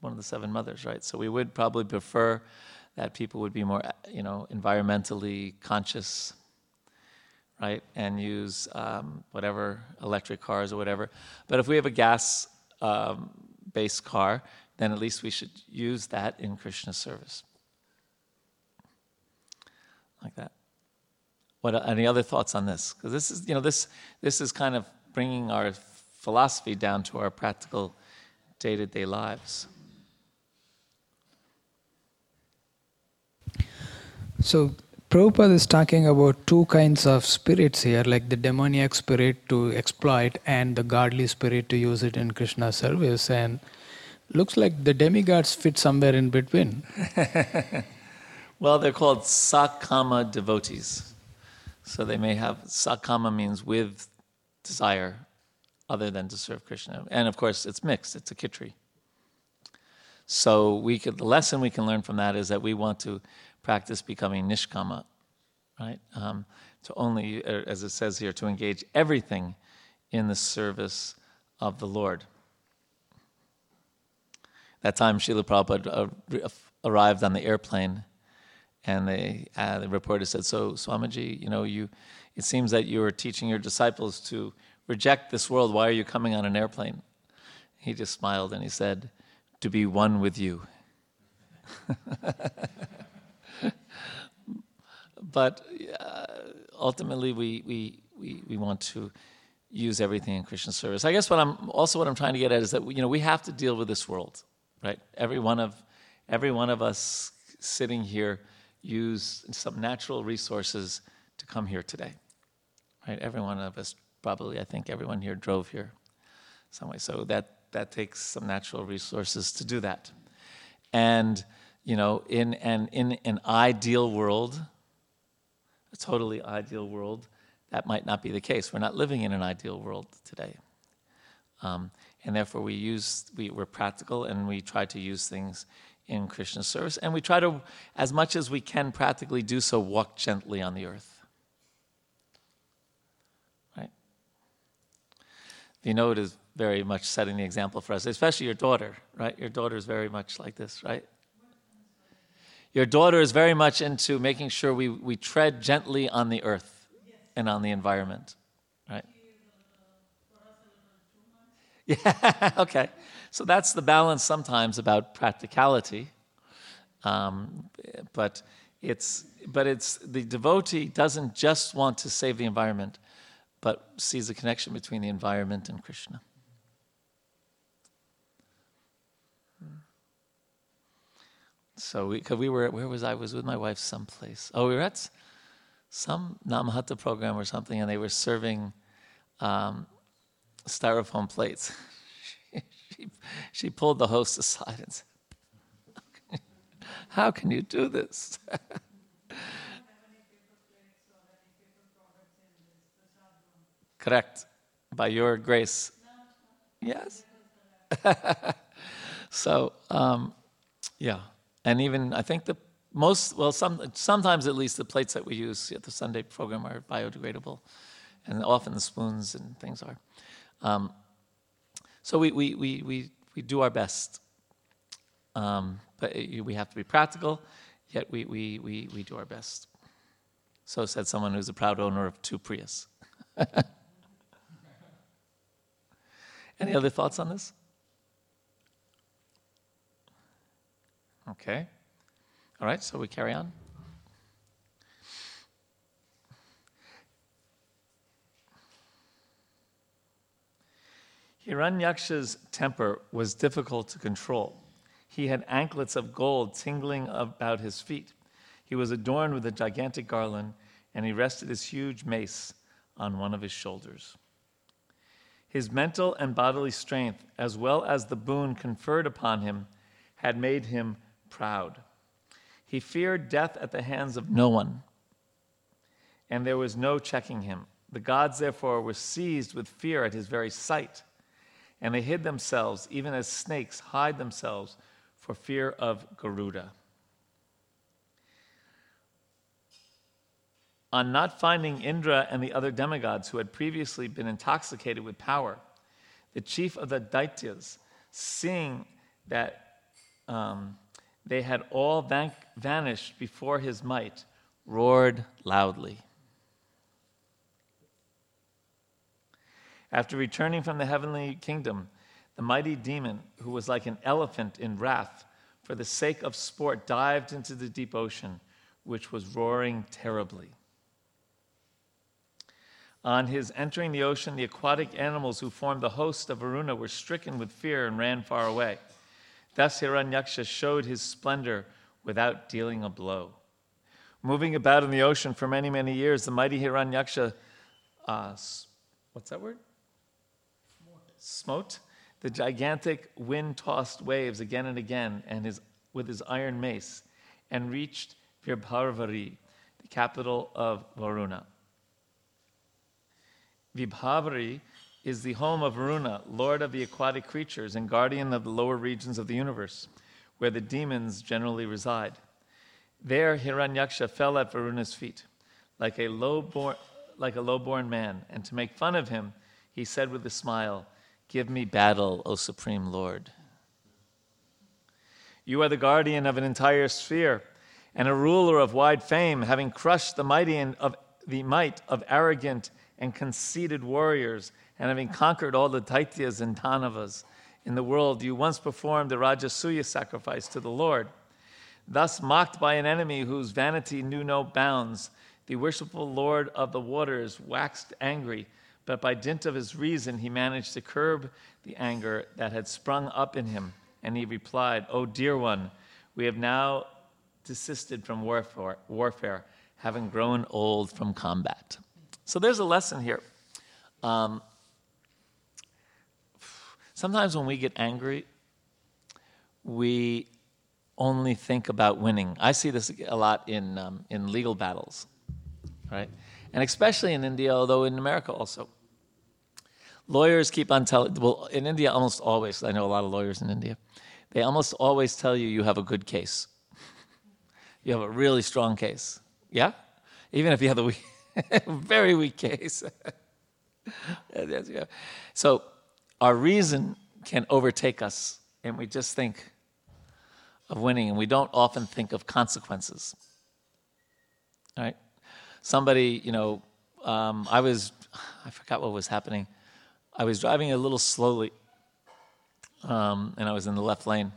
one of the seven mothers, right? So we would probably prefer that people would be more, you know, environmentally conscious, right? And use um, whatever electric cars or whatever. But if we have a gas um, based car, then at least we should use that in Krishna service. Like that. What any other thoughts on this? Because this is, you know, this this is kind of bringing our philosophy down to our practical day-to-day lives. So Prabhupada is talking about two kinds of spirits here, like the demoniac spirit to exploit and the godly spirit to use it in Krishna service. And looks like the demigods fit somewhere in between. well, they're called sakama devotees. So they may have sakama means with desire other than to serve Krishna. And of course, it's mixed, it's a kitri. So we could, the lesson we can learn from that is that we want to practice becoming nishkama, right? Um, to only, uh, as it says here, to engage everything in the service of the Lord. That time, Srila Prabhupada uh, arrived on the airplane, and they, uh, the reporter said, "So, Swamiji, you know, you, it seems that you are teaching your disciples to reject this world. Why are you coming on an airplane?" He just smiled and he said, "To be one with you." but uh, ultimately, we, we, we, we want to use everything in Krishna service. I guess what I'm also what I'm trying to get at is that you know we have to deal with this world right? Every one of, every one of us sitting here use some natural resources to come here today, right? Every one of us, probably, I think everyone here drove here some way. So that, that takes some natural resources to do that. And, you know, in an, in an ideal world, a totally ideal world, that might not be the case. We're not living in an ideal world today. Um, and therefore we use we, we're practical and we try to use things in Krishna service, and we try to, as much as we can practically do so, walk gently on the earth. Right? Vinod is very much setting the example for us, especially your daughter, right? Your daughter is very much like this, right? Your daughter is very much into making sure we, we tread gently on the earth and on the environment, right? Yeah, okay. So that's the balance sometimes about practicality. Um, but it's but it's the devotee doesn't just want to save the environment, but sees a connection between the environment and Krishna. So we, cause we were, where was I? I was with my wife someplace. Oh, we were at some Namahata program or something, and they were serving um, styrofoam plates. she, she pulled the host aside and said, How can you do this? Correct. By your grace. Yes. so, um, yeah. And even, I think the most, well, some, sometimes at least the plates that we use at the Sunday program are biodegradable, and often the spoons and things are. Um, so we, we, we, we, we do our best. Um, but we have to be practical, yet we, we, we, we do our best. So said someone who's a proud owner of two Prius. Any other thoughts on this? Okay. All right, so we carry on. Hiranyaksha's temper was difficult to control. He had anklets of gold tingling about his feet. He was adorned with a gigantic garland, and he rested his huge mace on one of his shoulders. His mental and bodily strength, as well as the boon conferred upon him, had made him proud. He feared death at the hands of no one, and there was no checking him. The gods, therefore, were seized with fear at his very sight, and they hid themselves, even as snakes hide themselves for fear of Garuda. On not finding Indra and the other demigods who had previously been intoxicated with power, the chief of the Daityas, seeing that um, they had all van- vanished before his might, roared loudly. After returning from the heavenly kingdom, the mighty demon, who was like an elephant in wrath, for the sake of sport, dived into the deep ocean, which was roaring terribly. On his entering the ocean, the aquatic animals who formed the host of Varuna were stricken with fear and ran far away. Thus Hiranyaksha showed his splendor without dealing a blow. Moving about in the ocean for many, many years, the mighty Hiranyaksha, uh, what's that word? Smote the gigantic wind tossed waves again and again and his, with his iron mace and reached Vibhavari, the capital of Varuna. Vibhavari is the home of Varuna, lord of the aquatic creatures and guardian of the lower regions of the universe, where the demons generally reside. There, Hiranyaksha fell at Varuna's feet, like a low-born, like a low-born man, and to make fun of him, he said with a smile, "Give me battle, O supreme Lord." You are the guardian of an entire sphere and a ruler of wide fame, having crushed the mighty and of the might of arrogant and conceited warriors, and having conquered all the Daityas and Danavas in the world, you once performed the Rajasuya sacrifice to the Lord. Thus, mocked by an enemy whose vanity knew no bounds, the worshipful Lord of the waters waxed angry, but by dint of his reason, he managed to curb the anger that had sprung up in him. And he replied, O dear one, we have now desisted from warfare, warfare having grown old from combat. So there's a lesson here. Um, sometimes when we get angry, we only think about winning. I see this a lot in, um, in legal battles, right? And especially in India, although in America also. Lawyers keep on telling, well, in India, almost always, I know a lot of lawyers in India, they almost always tell you you have a good case. you have a really strong case. Yeah? Even if you have a weak, very weak case. so our reason can overtake us, and we just think of winning, and we don't often think of consequences. Right? Somebody, you know, um, I was, I forgot what was happening. I was driving a little slowly, um, and I was in the left lane.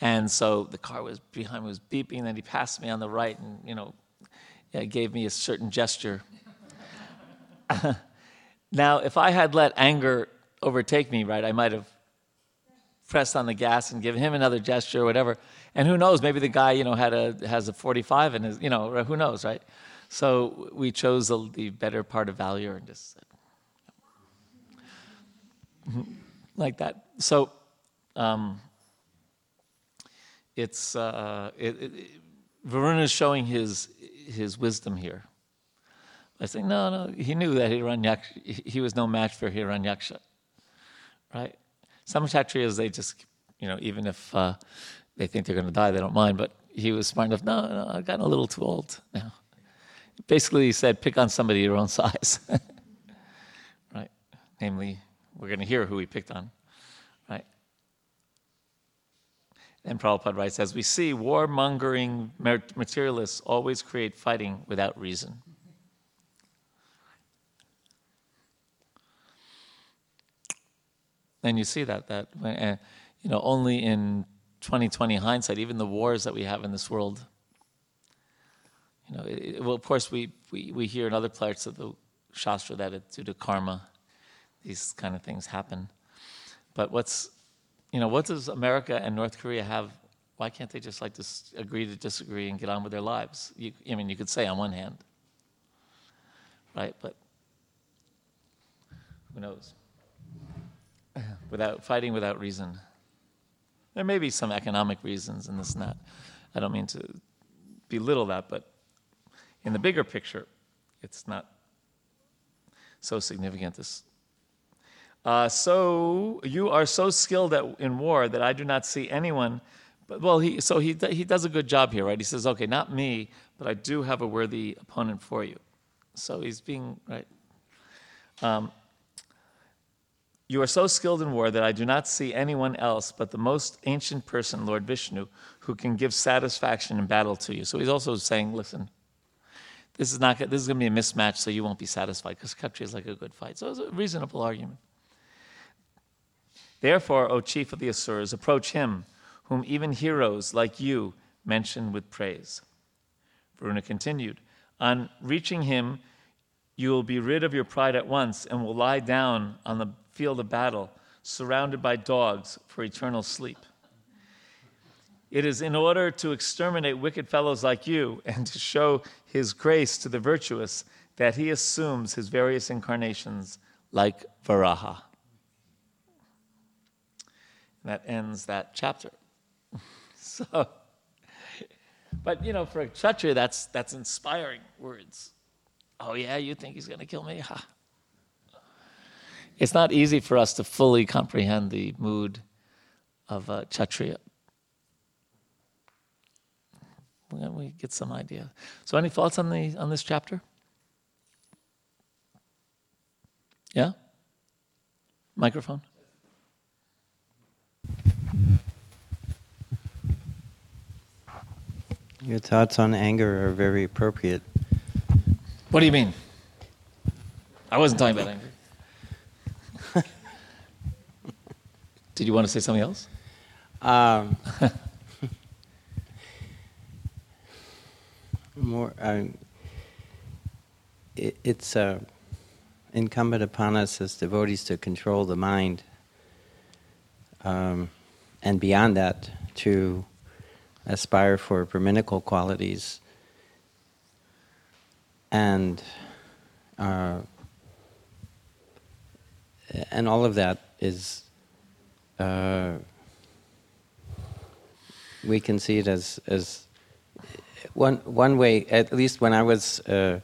And so the car was behind me was beeping, and then he passed me on the right and, you know, gave me a certain gesture. now, if I had let anger overtake me, right, I might have pressed on the gas and given him another gesture or whatever. And who knows, maybe the guy, you know, had a has a 45 and his, you know, who knows, right? So we chose the, the better part of valor and just like that. So um, it's uh, it, it, Varuna is showing his his wisdom here. I say, no, no. He knew that Hiranyaksha, he was no match for Hiranyaksha, right? Some Kshatriyas, they just, you know, even if uh, they think they're going to die, they don't mind. But he was smart enough. No, no, I've gotten a little too old now. Basically, he said, pick on somebody your own size, right? Namely, we're going to hear who he picked on, right? And Prabhupada writes, as we see, warmongering materialists always create fighting without reason. And you see that that uh, you know only in 2020 hindsight, even the wars that we have in this world. You know, it, well, of course, we, we, we hear in other parts of the Shastra that it's due to karma, these kind of things happen. But what's, you know, what does America and North Korea have? Why can't they just like dis- agree to disagree and get on with their lives? You, I mean, you could say on one hand, right? But who knows? Without fighting without reason. There may be some economic reasons and this and that. I don't mean to belittle that, but in the bigger picture, it's not so significant. This. Uh, so you are so skilled at, in war that I do not see anyone. But, well, he, so he, he does a good job here, right? He says, okay, not me, but I do have a worthy opponent for you. So he's being, right? Um, you are so skilled in war that I do not see anyone else but the most ancient person, Lord Vishnu, who can give satisfaction in battle to you. So he's also saying, listen, this is not this is going to be a mismatch, so you won't be satisfied because Kshatriya is like a good fight. So it's a reasonable argument. Therefore, O chief of the Asuras, approach him, whom even heroes like you mention with praise. Varuna continued, On reaching him, you will be rid of your pride at once and will lie down on the field of battle, surrounded by dogs for eternal sleep. It is in order to exterminate wicked fellows like you and to show his grace to the virtuous that he assumes his various incarnations like Varaha. And that ends that chapter. so, but you know, for a Kshatriya, that's, that's inspiring words. Oh, yeah, you think he's going to kill me? Ha it's not easy for us to fully comprehend the mood of uh, Kshatriya. We get some idea. So, any thoughts on the on this chapter? Yeah. Microphone. Your thoughts on anger are very appropriate. What do you mean? I wasn't talking about anger. Did you want to say something else? Um, more, um, it, it's uh, incumbent upon us as devotees to control the mind, um, and beyond that, to aspire for Brahminical qualities, and uh, and all of that is uh, we can see it as as one one way. At least when I was uh,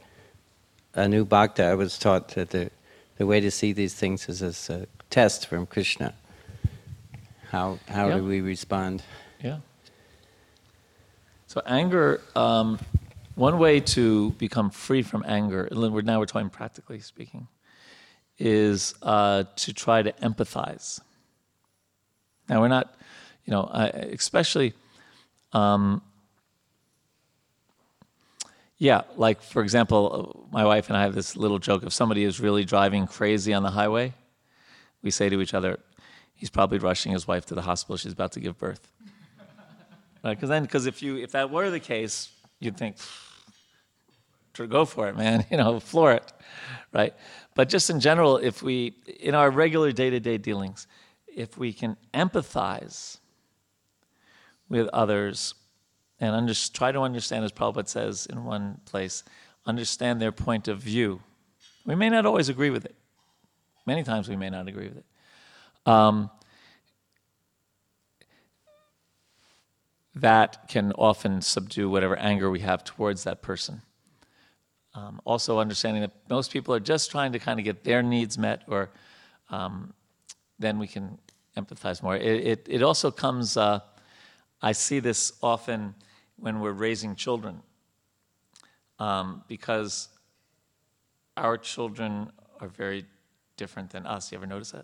a new bhakta, I was taught that the the way to see these things is as a test from Krishna. How how yeah. do we respond? Yeah. So anger. Um, one way to become free from anger, we're now we're talking practically speaking, is uh, to try to empathize. Now, we're not, you know, especially, um, yeah, like for example, my wife and I have this little joke. If somebody is really driving crazy on the highway, we say to each other, he's probably rushing his wife to the hospital. She's about to give birth. right? Because then, because if you if that were the case, you'd think, go for it, man. You know, floor it, right? But just in general, if we in our regular day to day dealings, if we can empathize with others and under, try to understand, as Prabhupada says in one place, understand their point of view. We may not always agree with it. Many times we may not agree with it. Um, that can often subdue whatever anger we have towards that person. Um, also, understanding that most people are just trying to kind of get their needs met, or um, then we can empathize more. It, it, it also comes, uh, I see this often when we're raising children, um, because our children are very different than us. You ever notice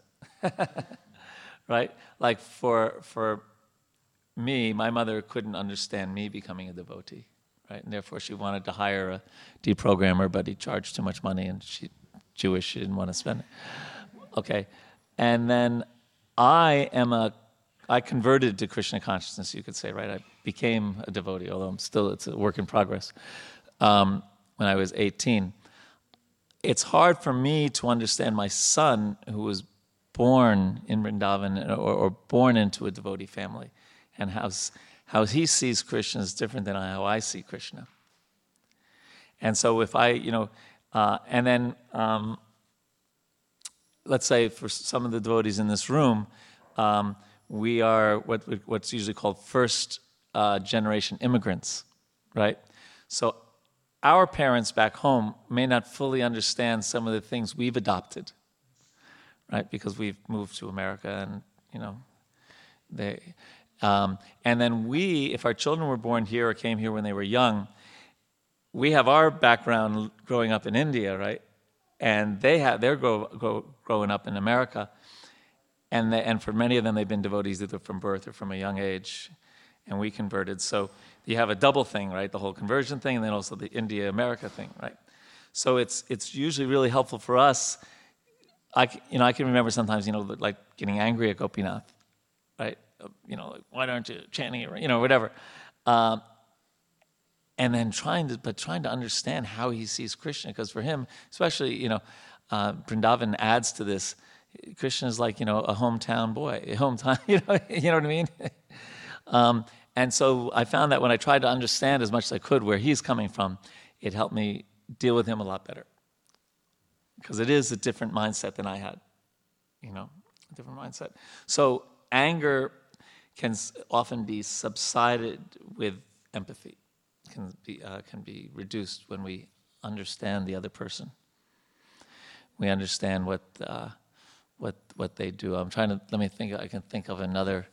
that? right? Like for, for me, my mother couldn't understand me becoming a devotee, right? And therefore she wanted to hire a deprogrammer, but he charged too much money and she Jewish, she didn't want to spend it. Okay. And then I am a I converted to Krishna consciousness, you could say, right? I became a devotee, although I'm still it's a work in progress. Um, when I was 18, it's hard for me to understand my son who was born in Vrindavan or, or born into a devotee family, and how how he sees Krishna is different than how I see Krishna. And so, if I, you know, uh, and then um, let's say for some of the devotees in this room, um, we are what, what's usually called first uh, generation immigrants, right? So our parents back home may not fully understand some of the things we've adopted, right? Because we've moved to America and, you know, they. Um, and then we, if our children were born here or came here when they were young, we have our background growing up in India, right? And they have they're grow, grow, growing up in America, and they, and for many of them they've been devotees either from birth or from a young age, and we converted. So you have a double thing, right? The whole conversion thing, and then also the India America thing, right? So it's it's usually really helpful for us. I you know I can remember sometimes you know like getting angry at Gopinath, right? You know like why aren't you chanting it? You know whatever. Um, and then trying to but trying to understand how he sees krishna because for him especially you know uh, Vrindavan adds to this krishna is like you know a hometown boy a hometown you know you know what i mean? Um, and so i found that when i tried to understand as much as i could where he's coming from it helped me deal with him a lot better. Because it is a different mindset than i had you know a different mindset. So anger can often be subsided with empathy can be, uh, can be reduced when we understand the other person. We understand what, uh, what, what they do. I'm trying to, let me think, I can think of another.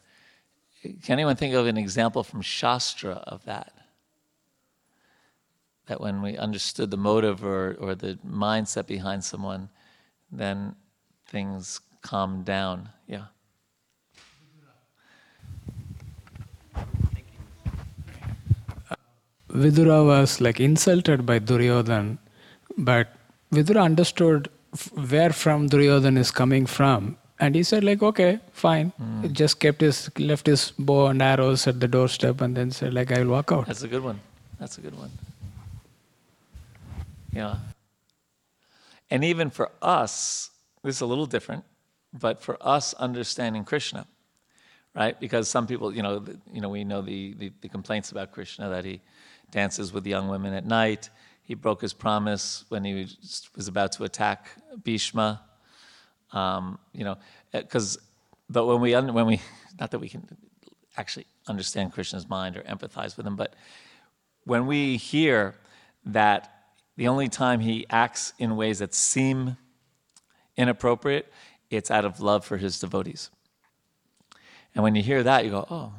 Can anyone think of an example from Shastra of that? That when we understood the motive or, or the mindset behind someone, then things calm down. Yeah. Vidura was like insulted by Duryodhan, but Vidura understood where from Duryodhan is coming from, and he said like, okay, fine. Mm. Just kept his left his bow and arrows at the doorstep, and then said like, I will walk out. That's a good one. That's a good one. Yeah. And even for us, this is a little different, but for us understanding Krishna, right? Because some people, you know, you know, we know the, the, the complaints about Krishna that he dances with young women at night. He broke his promise when he was about to attack Bhishma. Um, you know, because, eh, but when we, when we, not that we can actually understand Krishna's mind or empathize with him, but when we hear that the only time he acts in ways that seem inappropriate, it's out of love for his devotees. And when you hear that, you go, oh,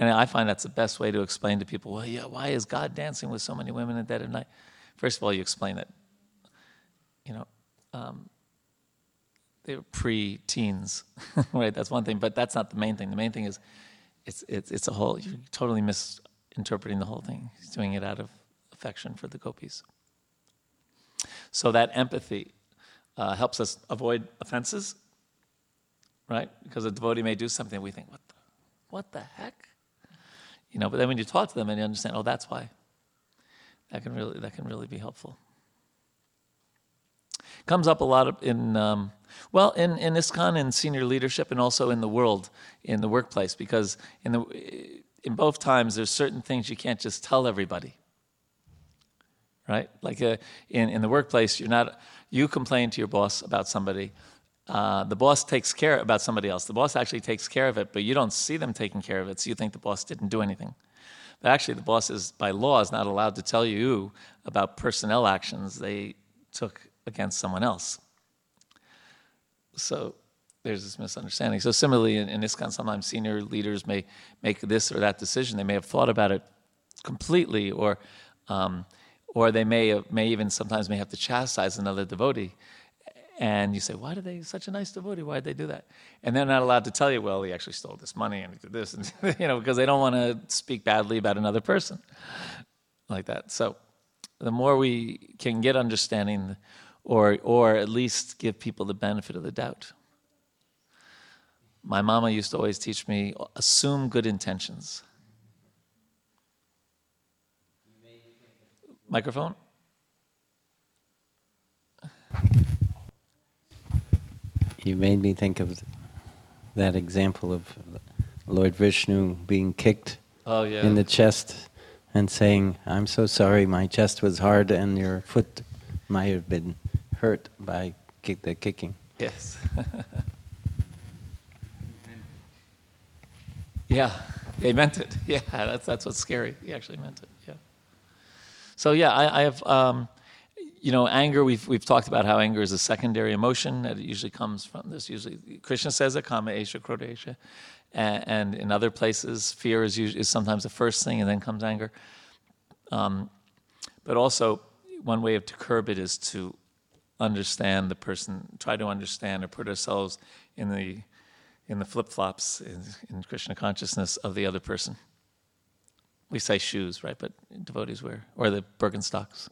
and I find that's the best way to explain to people, well, yeah, why is God dancing with so many women at dead of night? First of all, you explain that, you know, um, they were pre-teens, right? That's one thing, but that's not the main thing. The main thing is, it's it's it's a whole. You're totally misinterpreting the whole thing. He's doing it out of affection for the gopis. So that empathy uh, helps us avoid offenses, right? Because a devotee may do something we think, what the, what the heck? You know, but then when you talk to them and you understand, oh, that's why. That can really that can really be helpful. Comes up a lot in um, well in in ISKCON in senior leadership and also in the world in the workplace because in the in both times there's certain things you can't just tell everybody. Right, like uh, in in the workplace, you're not you complain to your boss about somebody, uh, the boss takes care about somebody else. The boss actually takes care of it, but you don't see them taking care of it, so you think the boss didn't do anything. But actually, the boss is, by law, is not allowed to tell you about personnel actions they took against someone else. So there's this misunderstanding. So similarly, in, in ISKCON, sometimes senior leaders may make this or that decision. They may have thought about it completely, or um, or they may may even sometimes may have to chastise another devotee. And you say, why did they such a nice devotee? Why did they do that? And they're not allowed to tell you, well, he actually stole this money and he did this, and you know, because they don't want to speak badly about another person like that. So the more we can get understanding, or or at least give people the benefit of the doubt. My mama used to always teach me assume good intentions. Microphone? You made me think of that example of Lord Vishnu being kicked Oh, yeah. in the chest and saying, I'm so sorry, my chest was hard and your foot might have been hurt by kick- the kicking. Yes. yeah, they meant it. Yeah, that's that's what's scary. He actually meant it. Yeah. So yeah, I, I have, um, you know, anger. We've we've talked about how anger is a secondary emotion that it usually comes from this. Usually, Krishna says it, kama esha, krodha esha, and, and in other places, fear is usually is sometimes the first thing, and then comes anger. Um, but also, one way of to curb it is to understand the person, try to understand or put ourselves in the in the flip flops in, in Krishna consciousness of the other person. We say shoes, right? But devotees wear, or the Birkenstocks,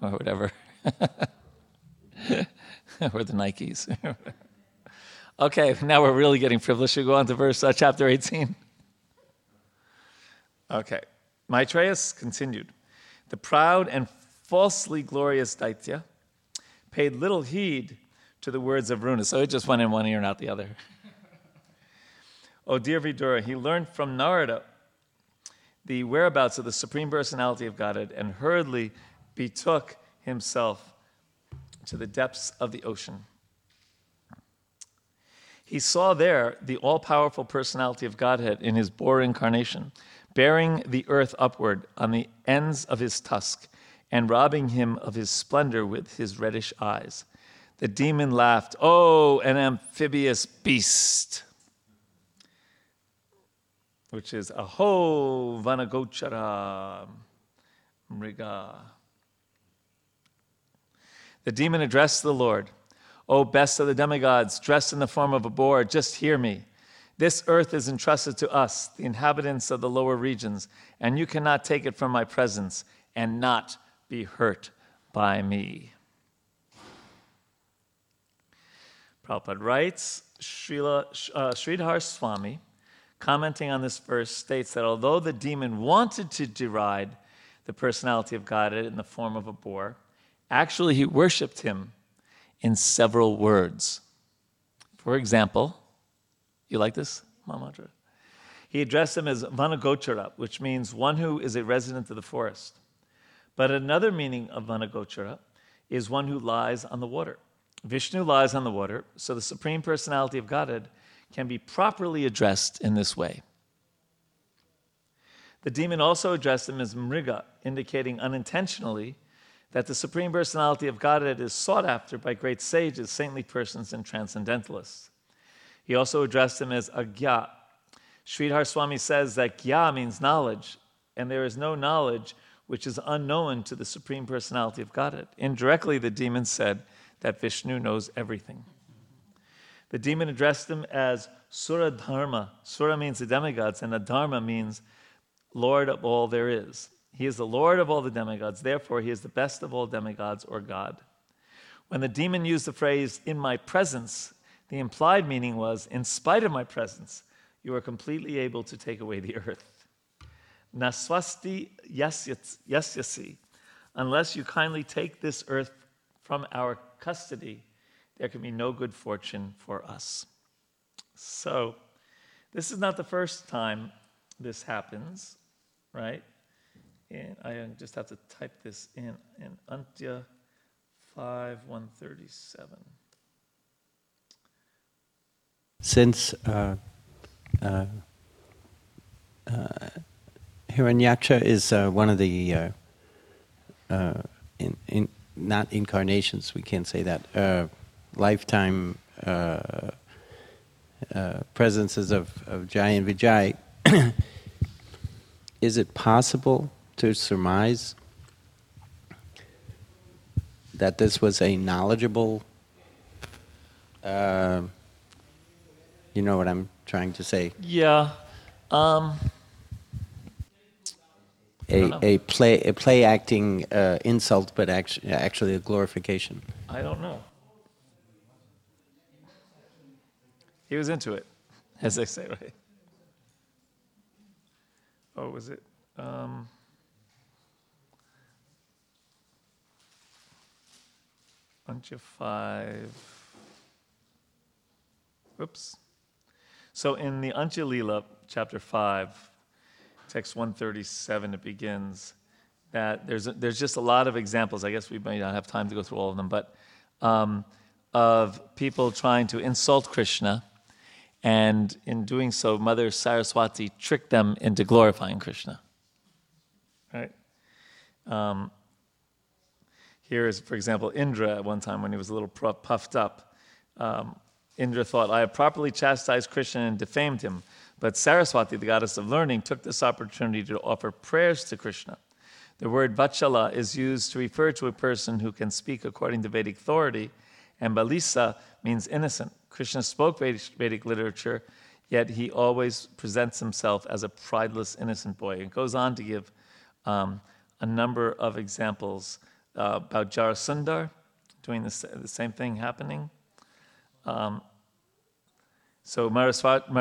or whatever, or the Nikes. okay, now we're really getting privileged. We go on to verse uh, chapter 18. Okay, Maitreya continued. The proud and falsely glorious Daitya paid little heed to the words of Runa, so it just went in one ear and out the other. oh, dear Vidura, he learned from Narada the whereabouts of the Supreme Personality of Godhead and hurriedly betook himself to the depths of the ocean. He saw there the all powerful personality of Godhead in his boar incarnation, bearing the earth upward on the ends of his tusk and robbing him of his splendor with his reddish eyes. The demon laughed, Oh, an amphibious beast! Which is Aho Vanagochara Mriga. The demon addressed the Lord, O best of the demigods, dressed in the form of a boar, just hear me. This earth is entrusted to us, the inhabitants of the lower regions, and you cannot take it from my presence and not be hurt by me. Prabhupada writes, Srila, uh, Sridhar Swami, commenting on this verse, states that although the demon wanted to deride the personality of God in the form of a boar, actually he worshipped him in several words. For example, you like this, Mahamudra? He addressed him as Vanagochara, which means one who is a resident of the forest. But another meaning of Vanagochara is one who lies on the water. Vishnu lies on the water, so the Supreme Personality of Godhead can be properly addressed in this way. The demon also addressed him as Mriga, indicating unintentionally that the Supreme Personality of Godhead is sought after by great sages, saintly persons, and transcendentalists. He also addressed him as Agya. Sridhar Swami says that Gya means knowledge, and there is no knowledge which is unknown to the Supreme Personality of Godhead. Indirectly, the demon said that Vishnu knows everything. The demon addressed him as Suradhama. Sura means the demigods, and adhama means Lord of all there is. He is the Lord of all the demigods, therefore, he is the best of all demigods or God. When the demon used the phrase, in my presence, the implied meaning was, in spite of my presence, you are completely able to take away the earth. Naswasti yasyasi, unless you kindly take this earth from our custody, there can be no good fortune for us. So, this is not the first time this happens, right? And I just have to type this in in Antya 5 137. since uh, uh, uh, Hiranyaksha is uh, one of the uh, uh, in, in not incarnations, we can't say that lifetime presences of, of Jai and Vijay. is it possible to surmise that this was a knowledgeable? Uh, you know what I'm trying to say. Yeah. Um. A, a play a play acting uh, insult, but actually actually a glorification. I don't know. He was into it, as they say, right? Oh, was it? Um, bunch of five. Oops. So in the Antya Lila, chapter 5, text 137, it begins that there's, a, there's just a lot of examples. I guess we may not have time to go through all of them, but um, of people trying to insult Krishna. And in doing so, Mother Saraswati tricked them into glorifying Krishna. Right? Um, here is, for example, Indra at one time when he was a little puffed up. Um, Indra thought, I have properly chastised Krishna and defamed him. But Saraswati, the goddess of learning, took this opportunity to offer prayers to Krishna. The word Vachala is used to refer to a person who can speak according to Vedic authority, and Balisa means innocent. Krishna spoke Vedic, literature, yet he always presents himself as a prideless, innocent boy. It goes on to give um, a number of examples uh, about Jarasandha doing the, the same thing happening. Um, so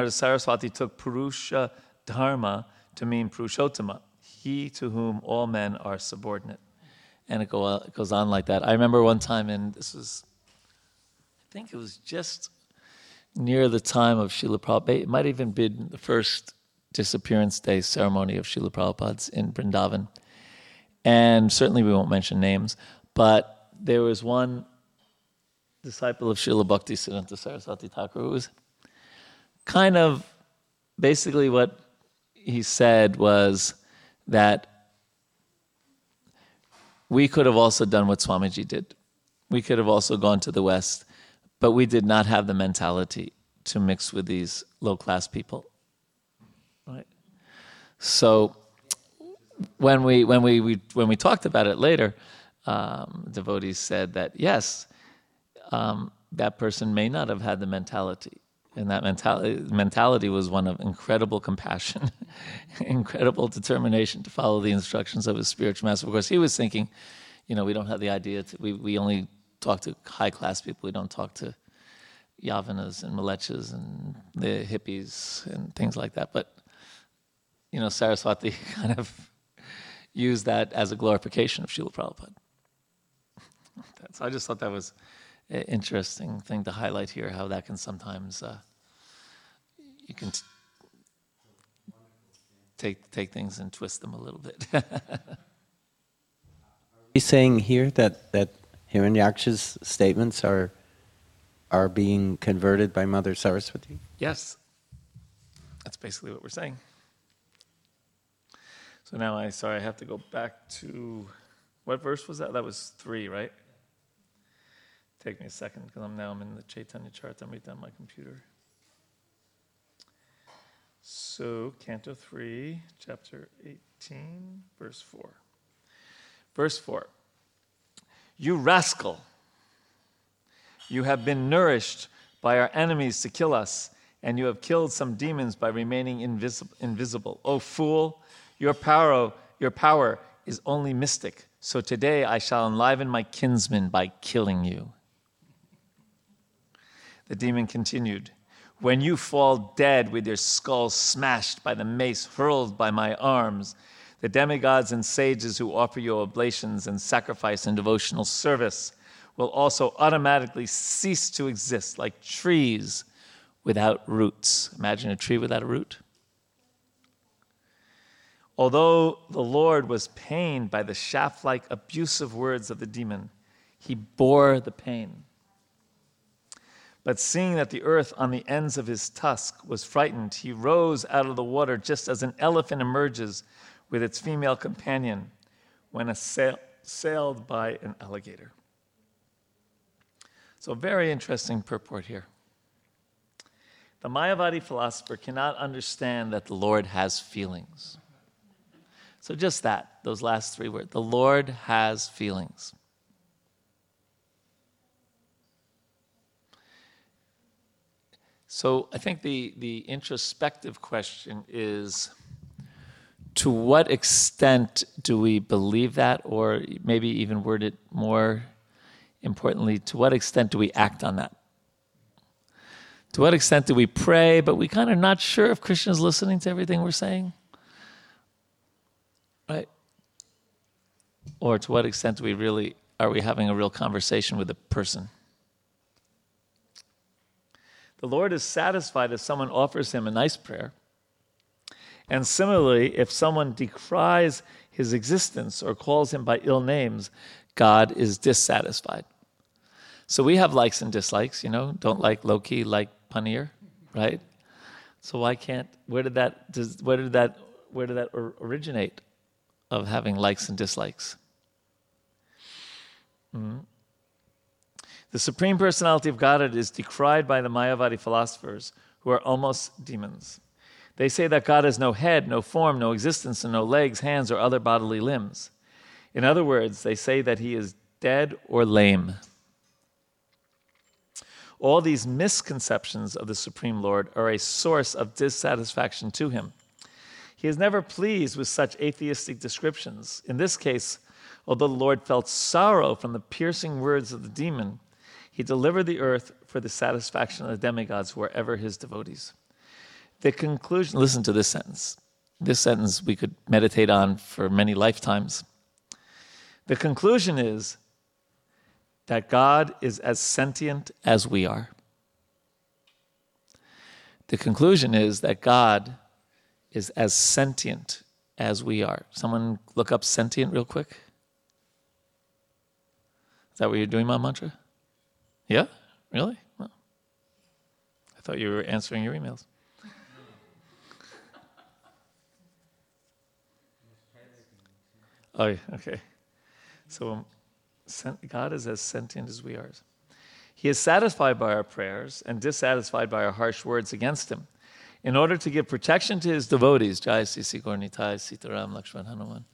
Saraswati took Purusha Dharma to mean Purushottama, he to whom all men are subordinate. And it, go, it goes on like that. I remember one time, and this was, I think it was just near the time of Srila Prabhupada. It might even been the first disappearance day ceremony of Srila Prabhupada's in Vrindavan. And certainly we won't mention names, but there was one disciple of Srila Bhakti Siddhanta Saraswati Thakur who was kind of basically what he said was that we could have also done what Swamiji did. We could have also gone to the West, but we did not have the mentality to mix with these low class people. Right? So when we when we, we when we talked about it later, um, devotees said that yes, um, that person may not have had the mentality, and that mentality mentality was one of incredible compassion, incredible determination to follow the instructions of his spiritual master. Of course, he was thinking, you know, we don't have the idea. To, we we only talk to high class people. We don't talk to yavanas and mlecchas and the hippies and things like that. But you know, Saraswati kind of used that as a glorification of Srila Prabhupada. so I just thought that was an interesting thing to highlight here, how that can sometimes, uh, you can t- take, take things and twist them a little bit. He's saying here that that Hiranyaksha's statements are are being converted by Mother Saraswati. yes, that's basically what we're saying. So now I, sorry, I have to go back to, what verse was that? That was three, right? Take me a second because I'm now I'm in the Chaitanya Chart. I'm Charitamrita on my computer. So, Canto 3, chapter 18, verse 4. Verse 4 You rascal, you have been nourished by our enemies to kill us, and you have killed some demons by remaining invisible. invisible. O fool, your power, your power is only mystic. So today I shall enliven my kinsmen by killing you. The demon continued, When you fall dead with your skull smashed by the mace hurled by my arms, the demigods and sages who offer you oblations and sacrifice and devotional service will also automatically cease to exist like trees without roots. Imagine a tree without a root. Although the Lord was pained by the shaft like abusive words of the demon, he bore the pain. But seeing that the earth on the ends of his tusk was frightened, he rose out of the water just as an elephant emerges with its female companion when assail- assailed by an alligator. So, very interesting purport here. The Mayavadi philosopher cannot understand that the Lord has feelings. So, just that, those last three words the Lord has feelings. So, I think the, the introspective question is to what extent do we believe that, or maybe even word it more importantly, to what extent do we act on that? To what extent do we pray, but we kind of not sure if Krishna's listening to everything we're saying? Right? Or to what extent do we really are we having a real conversation with a person? The Lord is satisfied if someone offers him a nice prayer. And similarly, if someone decries his existence or calls him by ill names, God is dissatisfied. So we have likes and dislikes, you know, don't like lauki, like Paneer, right? So why can't, where did that, does, where did that, where did that originate of having likes and dislikes? Mhm. The Supreme Personality of Godhead is decried by the Mayavadi philosophers, who are almost demons. They say that God has no head, no form, no existence, and no legs, hands, or other bodily limbs. In other words, they say that he is dead or lame. All these misconceptions of the Supreme Lord are a source of dissatisfaction to him. He is never pleased with such atheistic descriptions. In this case, although the Lord felt sorrow from the piercing words of the demon, he delivered the earth for the satisfaction of the demigods who are ever his devotees. The conclusion, listen to this sentence. This sentence we could meditate on for many lifetimes. The conclusion is that God is as sentient as we are. The conclusion is that God is as sentient as we are. Someone look up sentient real quick. Is that what you're doing, my mantra? Yeah? Really? Well, I thought you were answering your emails. Oh, okay. So um, God is as sentient as we are. He is satisfied by our prayers and dissatisfied by our harsh words against him. In order to give protection to his devotees, Jai Sisi Gaura Nitai Sitaram Lakshman Hanuman,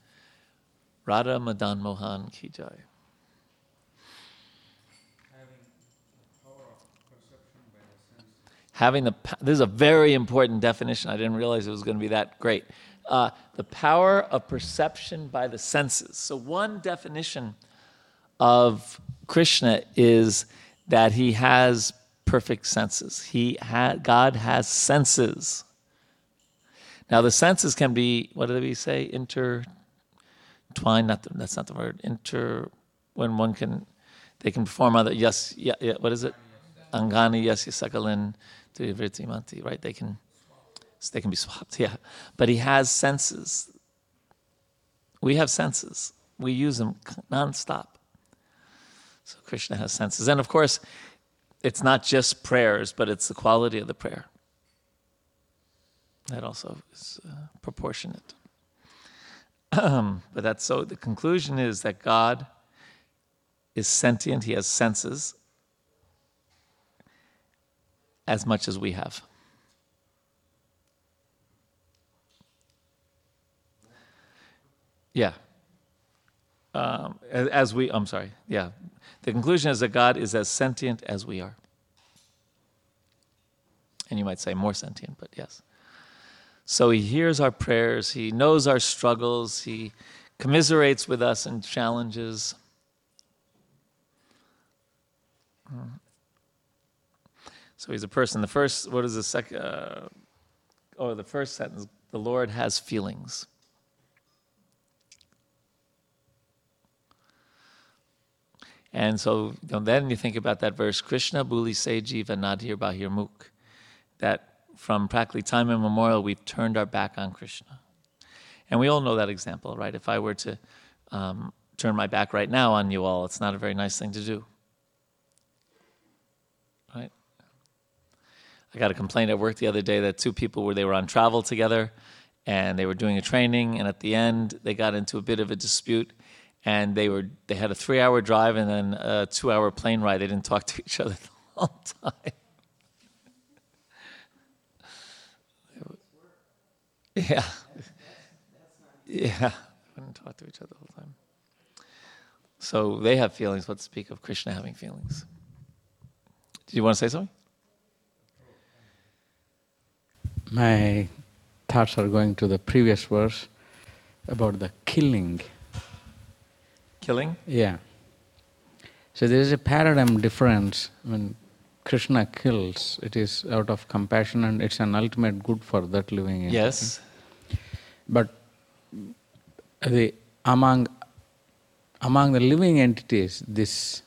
Radha Madan Mohan Ki Jai. Having the this is a very important definition. I didn't realize it was going to be that great. Uh, the power of perception by the senses. So one definition of Krishna is that he has perfect senses. He ha- God has senses. Now the senses can be what do we say intertwined? Not the, that's not the word. Inter when one can they can perform other yes yeah, yeah what is it? Angani yes sakalin manti right? They can they can be swapped. Yeah, but he has senses. We have senses. We use them nonstop. So Krishna has senses. And of course, it's not just prayers, but it's the quality of the prayer. That also is uh, proportionate. but that's so, the conclusion is that God is sentient, He has senses as much as we have. Yeah. Um, as we, I'm sorry, yeah. The conclusion is that God is as sentient as we are. And you might say more sentient, but yes. So he hears our prayers, he knows our struggles, he commiserates with us in challenges. So he's a person. The first, what is the second? Uh, oh, the first sentence the Lord has feelings. And so you know, then you think about that verse, Krishna Buli Se Jiva Nadir Bahir Muk, that from practically time immemorial, we've turned our back on Krishna. And we all know that example, right? If I were to um, turn my back right now on you all, it's not a very nice thing to do. Right? I got a complaint at work the other day that two people were they were on travel together, and they were doing a training, and at the end they got into a bit of a dispute, and they were they had a three hour drive and then a two hour plane ride. They didn't talk to each other the whole time. Yeah. Yeah. Wouldn't talk to each other the whole time. So they have feelings. Let's speak of Krishna having feelings. Did you want to say something? My thoughts are going to the previous verse about the killing. Killing? Yeah. So there is a paradigm difference when Krishna kills, it is out of compassion and it's an ultimate good for that living entity. Yes. But the among among the living entities, this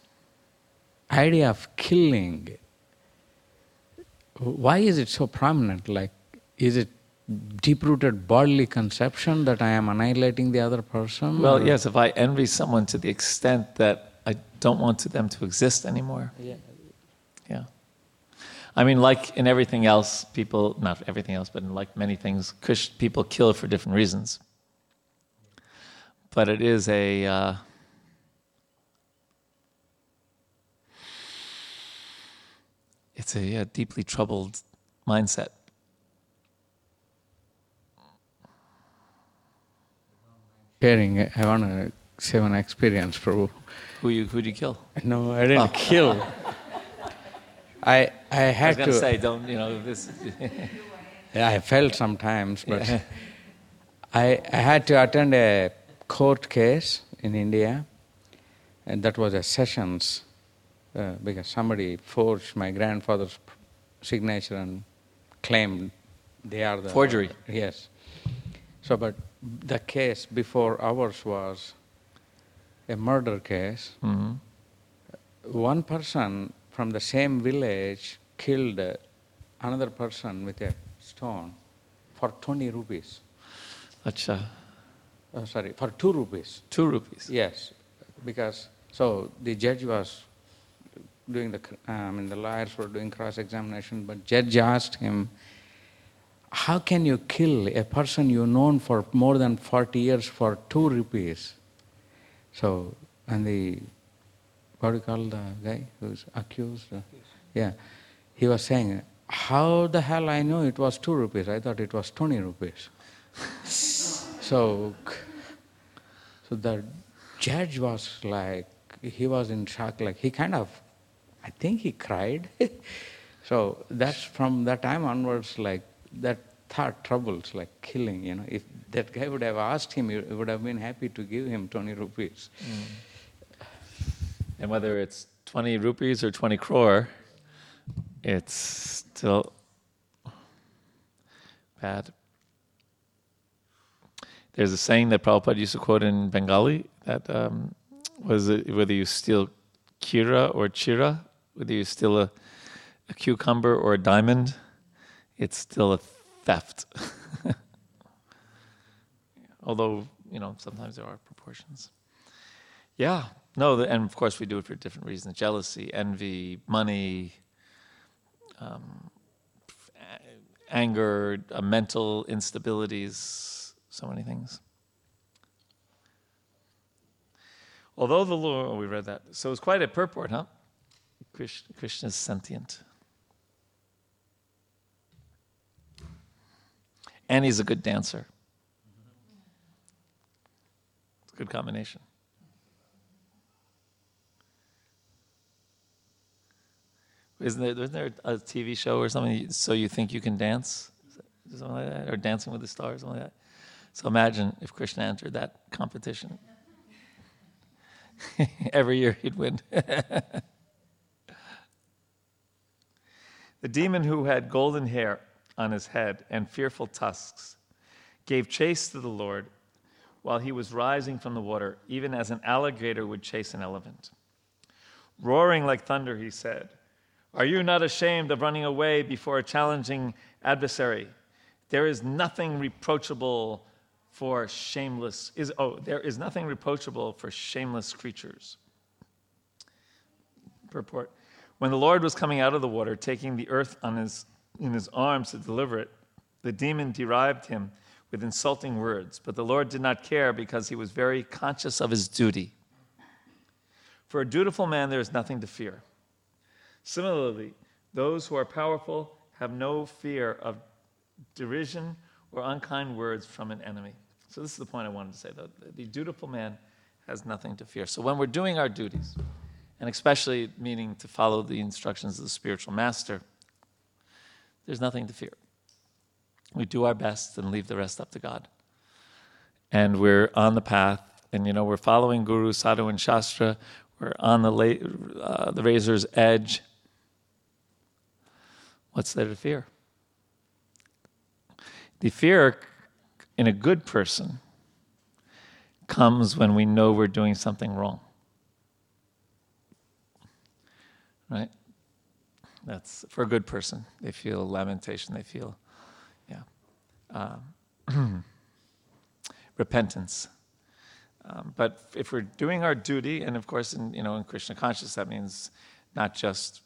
idea of killing, why is it so prominent? Like, is it deep-rooted bodily conception that I am annihilating the other person? Well, or- yes, if I envy someone to the extent that I don't want them to exist anymore. Yeah. Yeah. I mean, like in everything else, people, not everything else, but in like many things, people kill for different reasons. But it is a. Uh, it's a yeah, deeply troubled mindset. Sharing, I want to say one experience, Prabhu. Who you who do you kill? No, I didn't kill. I I I was had gonna say, don't you know this? Yeah, I felt sometimes, but I, I had to attend a court case in India, and that was a sessions uh, because somebody forged my grandfather's signature and claimed they are the Forgery. Yes. So, but the case before ours was a murder case. hmm One person from the same village killed uh, another person with a stone for 20 rupees. Acha. Oh, sorry, for 2 rupees. Two rupees. Yes, because, so the judge was doing the, I mean, the lawyers were doing cross-examination, but judge asked him, how can you kill a person you known for more than 40 years for 2 rupees? So, and the, what do you call the guy who's accused? Yeah, he was saying, how the hell I know it was 2 rupees? I thought it was 20 rupees. so, so the judge was like, he was in shock, like he kind of, I think he cried. so that's from that time onwards, like that thought troubles, like killing, you know. If that guy would have asked him, he would have been happy to give him 20 rupees. And whether it's 20 rupees or 20 crore, it's still bad. There's a saying that Prabhupada used to quote in Bengali that um, was it, whether you steal kira or chira, whether you steal a, a cucumber or a diamond, it's still a theft. Although, you know, sometimes there are proportions. Yeah, no, and of course we do it for different reasons: jealousy, envy, money, um, anger, uh, mental instabilities, so many things. Although the Lord, oh, we read that, so it's quite a purport, huh? Krishna is sentient, and he's a good dancer. It's a good combination. Isn't there, isn't there a TV show or something? So you think you can dance, something like that, or Dancing with the Stars, something like that. So imagine if Krishna entered that competition. Every year he'd win. the demon who had golden hair on his head and fearful tusks gave chase to the Lord while he was rising from the water, even as an alligator would chase an elephant. Roaring like thunder, he said, Are you not ashamed of running away before a challenging adversary? There is nothing reproachable for shameless is oh, there is nothing reproachable for shameless creatures. Purport. When the Lord was coming out of the water, taking the earth on his in his arms to deliver it. The demon derived him with insulting words, but the Lord did not care because he was very conscious of his duty. For a dutiful man, there is nothing to fear. Similarly, those who are powerful have no fear of derision or unkind words from an enemy. So, this is the point I wanted to say, though. The dutiful man has nothing to fear. So, when we're doing our duties, and especially meaning to follow the instructions of the spiritual master, there's nothing to fear. We do our best and leave the rest up to God. And we're on the path, and you know, we're following Guru, Sadhu, and Shastra. We're on the, la- uh, the razor's edge. What's there to fear? The fear in a good person comes when we know we're doing something wrong. Right? That's for a good person. They feel lamentation, they feel, yeah, um, repentance. Um, but if we're doing our duty, and of course, in, you know, in Krishna consciousness, that means not just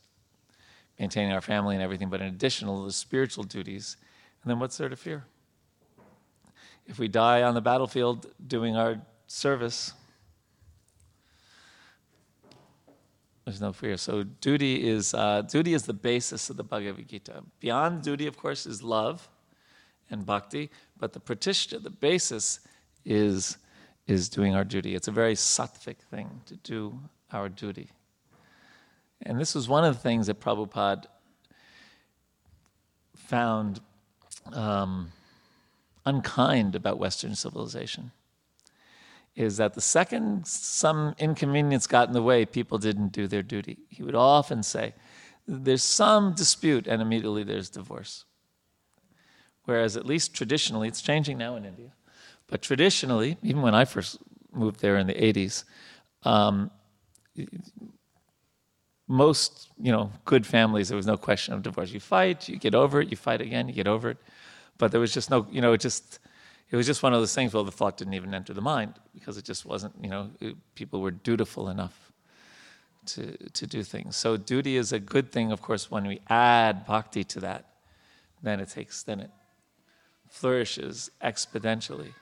maintaining our family and everything, but in addition to the spiritual duties, and then what's there to fear? If we die on the battlefield doing our service, there's no fear. So duty is uh, duty is the basis of the Bhagavad Gita. Beyond duty, of course, is love and bhakti, but the pratishta, the basis, is is doing our duty. It's a very sattvic thing to do our duty. And this was one of the things that Prabhupada found um, unkind about Western civilization is that the second some inconvenience got in the way, people didn't do their duty. He would often say, There's some dispute, and immediately there's divorce. Whereas, at least traditionally, it's changing now in India, but traditionally, even when I first moved there in the 80s, um, most you know good families there was no question of divorce you fight you get over it you fight again you get over it but there was just no you know it just it was just one of those things where the thought didn't even enter the mind because it just wasn't you know it, people were dutiful enough to to do things. So duty is a good thing of course when we add bhakti to that then it takes then it flourishes exponentially.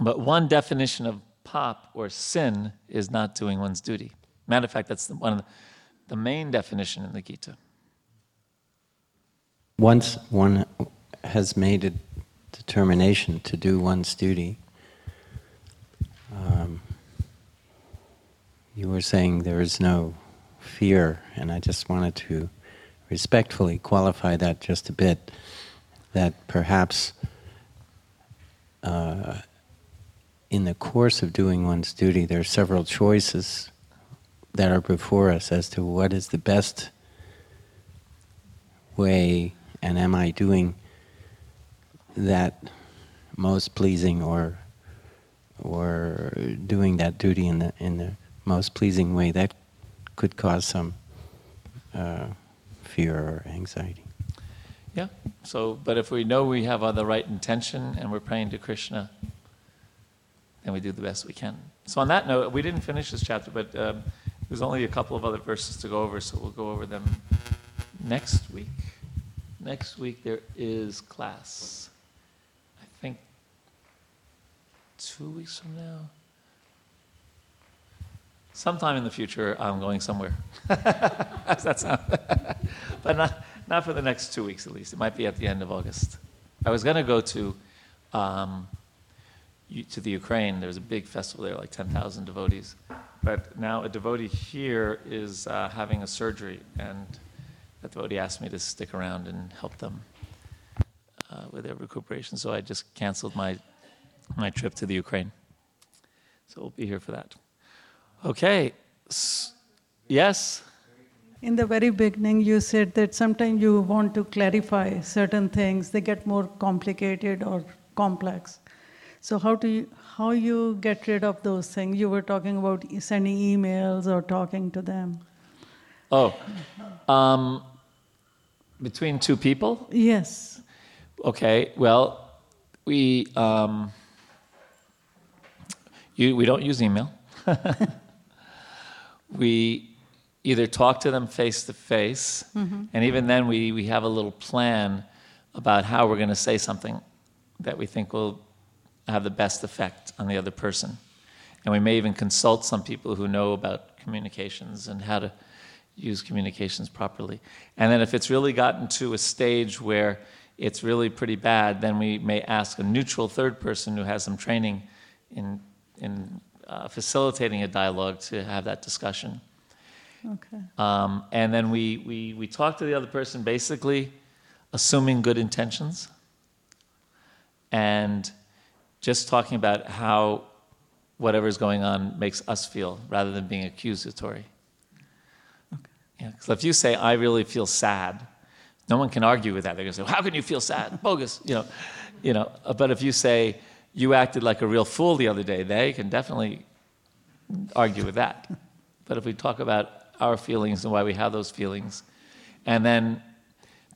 But one definition of pop or sin is not doing one's duty. Matter of fact, that's the, one of the, the main definition in the Gita. Once one has made a determination to do one's duty, um, you were saying there is no fear, and I just wanted to respectfully qualify that just a bit. That perhaps uh, in the course of doing one's duty, there are several choices that are before us as to what is the best way and am I doing that most pleasing or or doing that duty in the in the most pleasing way that could cause some uh, fear or anxiety. Yeah. So, but if we know we have the right intention and we're praying to Krishna, then we do the best we can. So, on that note, we didn't finish this chapter, but um, there's only a couple of other verses to go over, so we'll go over them next week. Next week there is class. I think two weeks from now. Sometime in the future, I'm going somewhere. How's that sound? but not, not for the next two weeks at least. It might be at the end of August. I was going to go to um, to the Ukraine. There's a big festival there, like 10,000 devotees. But now a devotee here is uh, having a surgery, and that devotee asked me to stick around and help them uh, with their recuperation. So I just canceled my my trip to the Ukraine. So we'll be here for that. Okay. Yes. In the very beginning, you said that sometimes you want to clarify certain things, they get more complicated or complex. So how do you how you get rid of those things? You were talking about sending emails or talking to them. Oh, um, between two people. Yes. Okay. Well, we um, you, we don't use email. we either talk to them face to face, mm-hmm. and even then we, we have a little plan about how we're going to say something that we think will have the best effect on the other person. And we may even consult some people who know about communications and how to use communications properly. And then if it's really gotten to a stage where it's really pretty bad, then we may ask a neutral third person who has some training in, in uh, facilitating a dialogue to have that discussion. Okay. Um, and then we, we, we talk to the other person basically assuming good intentions and just talking about how whatever's going on makes us feel rather than being accusatory. Okay. Yeah, so if you say, I really feel sad, no one can argue with that. They're going to say, How can you feel sad? Bogus. You know, you know, uh, but if you say, You acted like a real fool the other day, they can definitely argue with that. But if we talk about our feelings and why we have those feelings, and then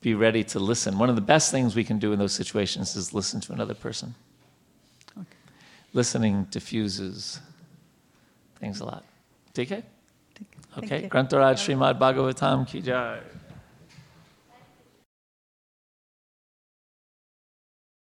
be ready to listen, one of the best things we can do in those situations is listen to another person. Okay. Listening diffuses things a lot. Thank Okay. you. Grantharaj Srimad Bhagavatam ki jai.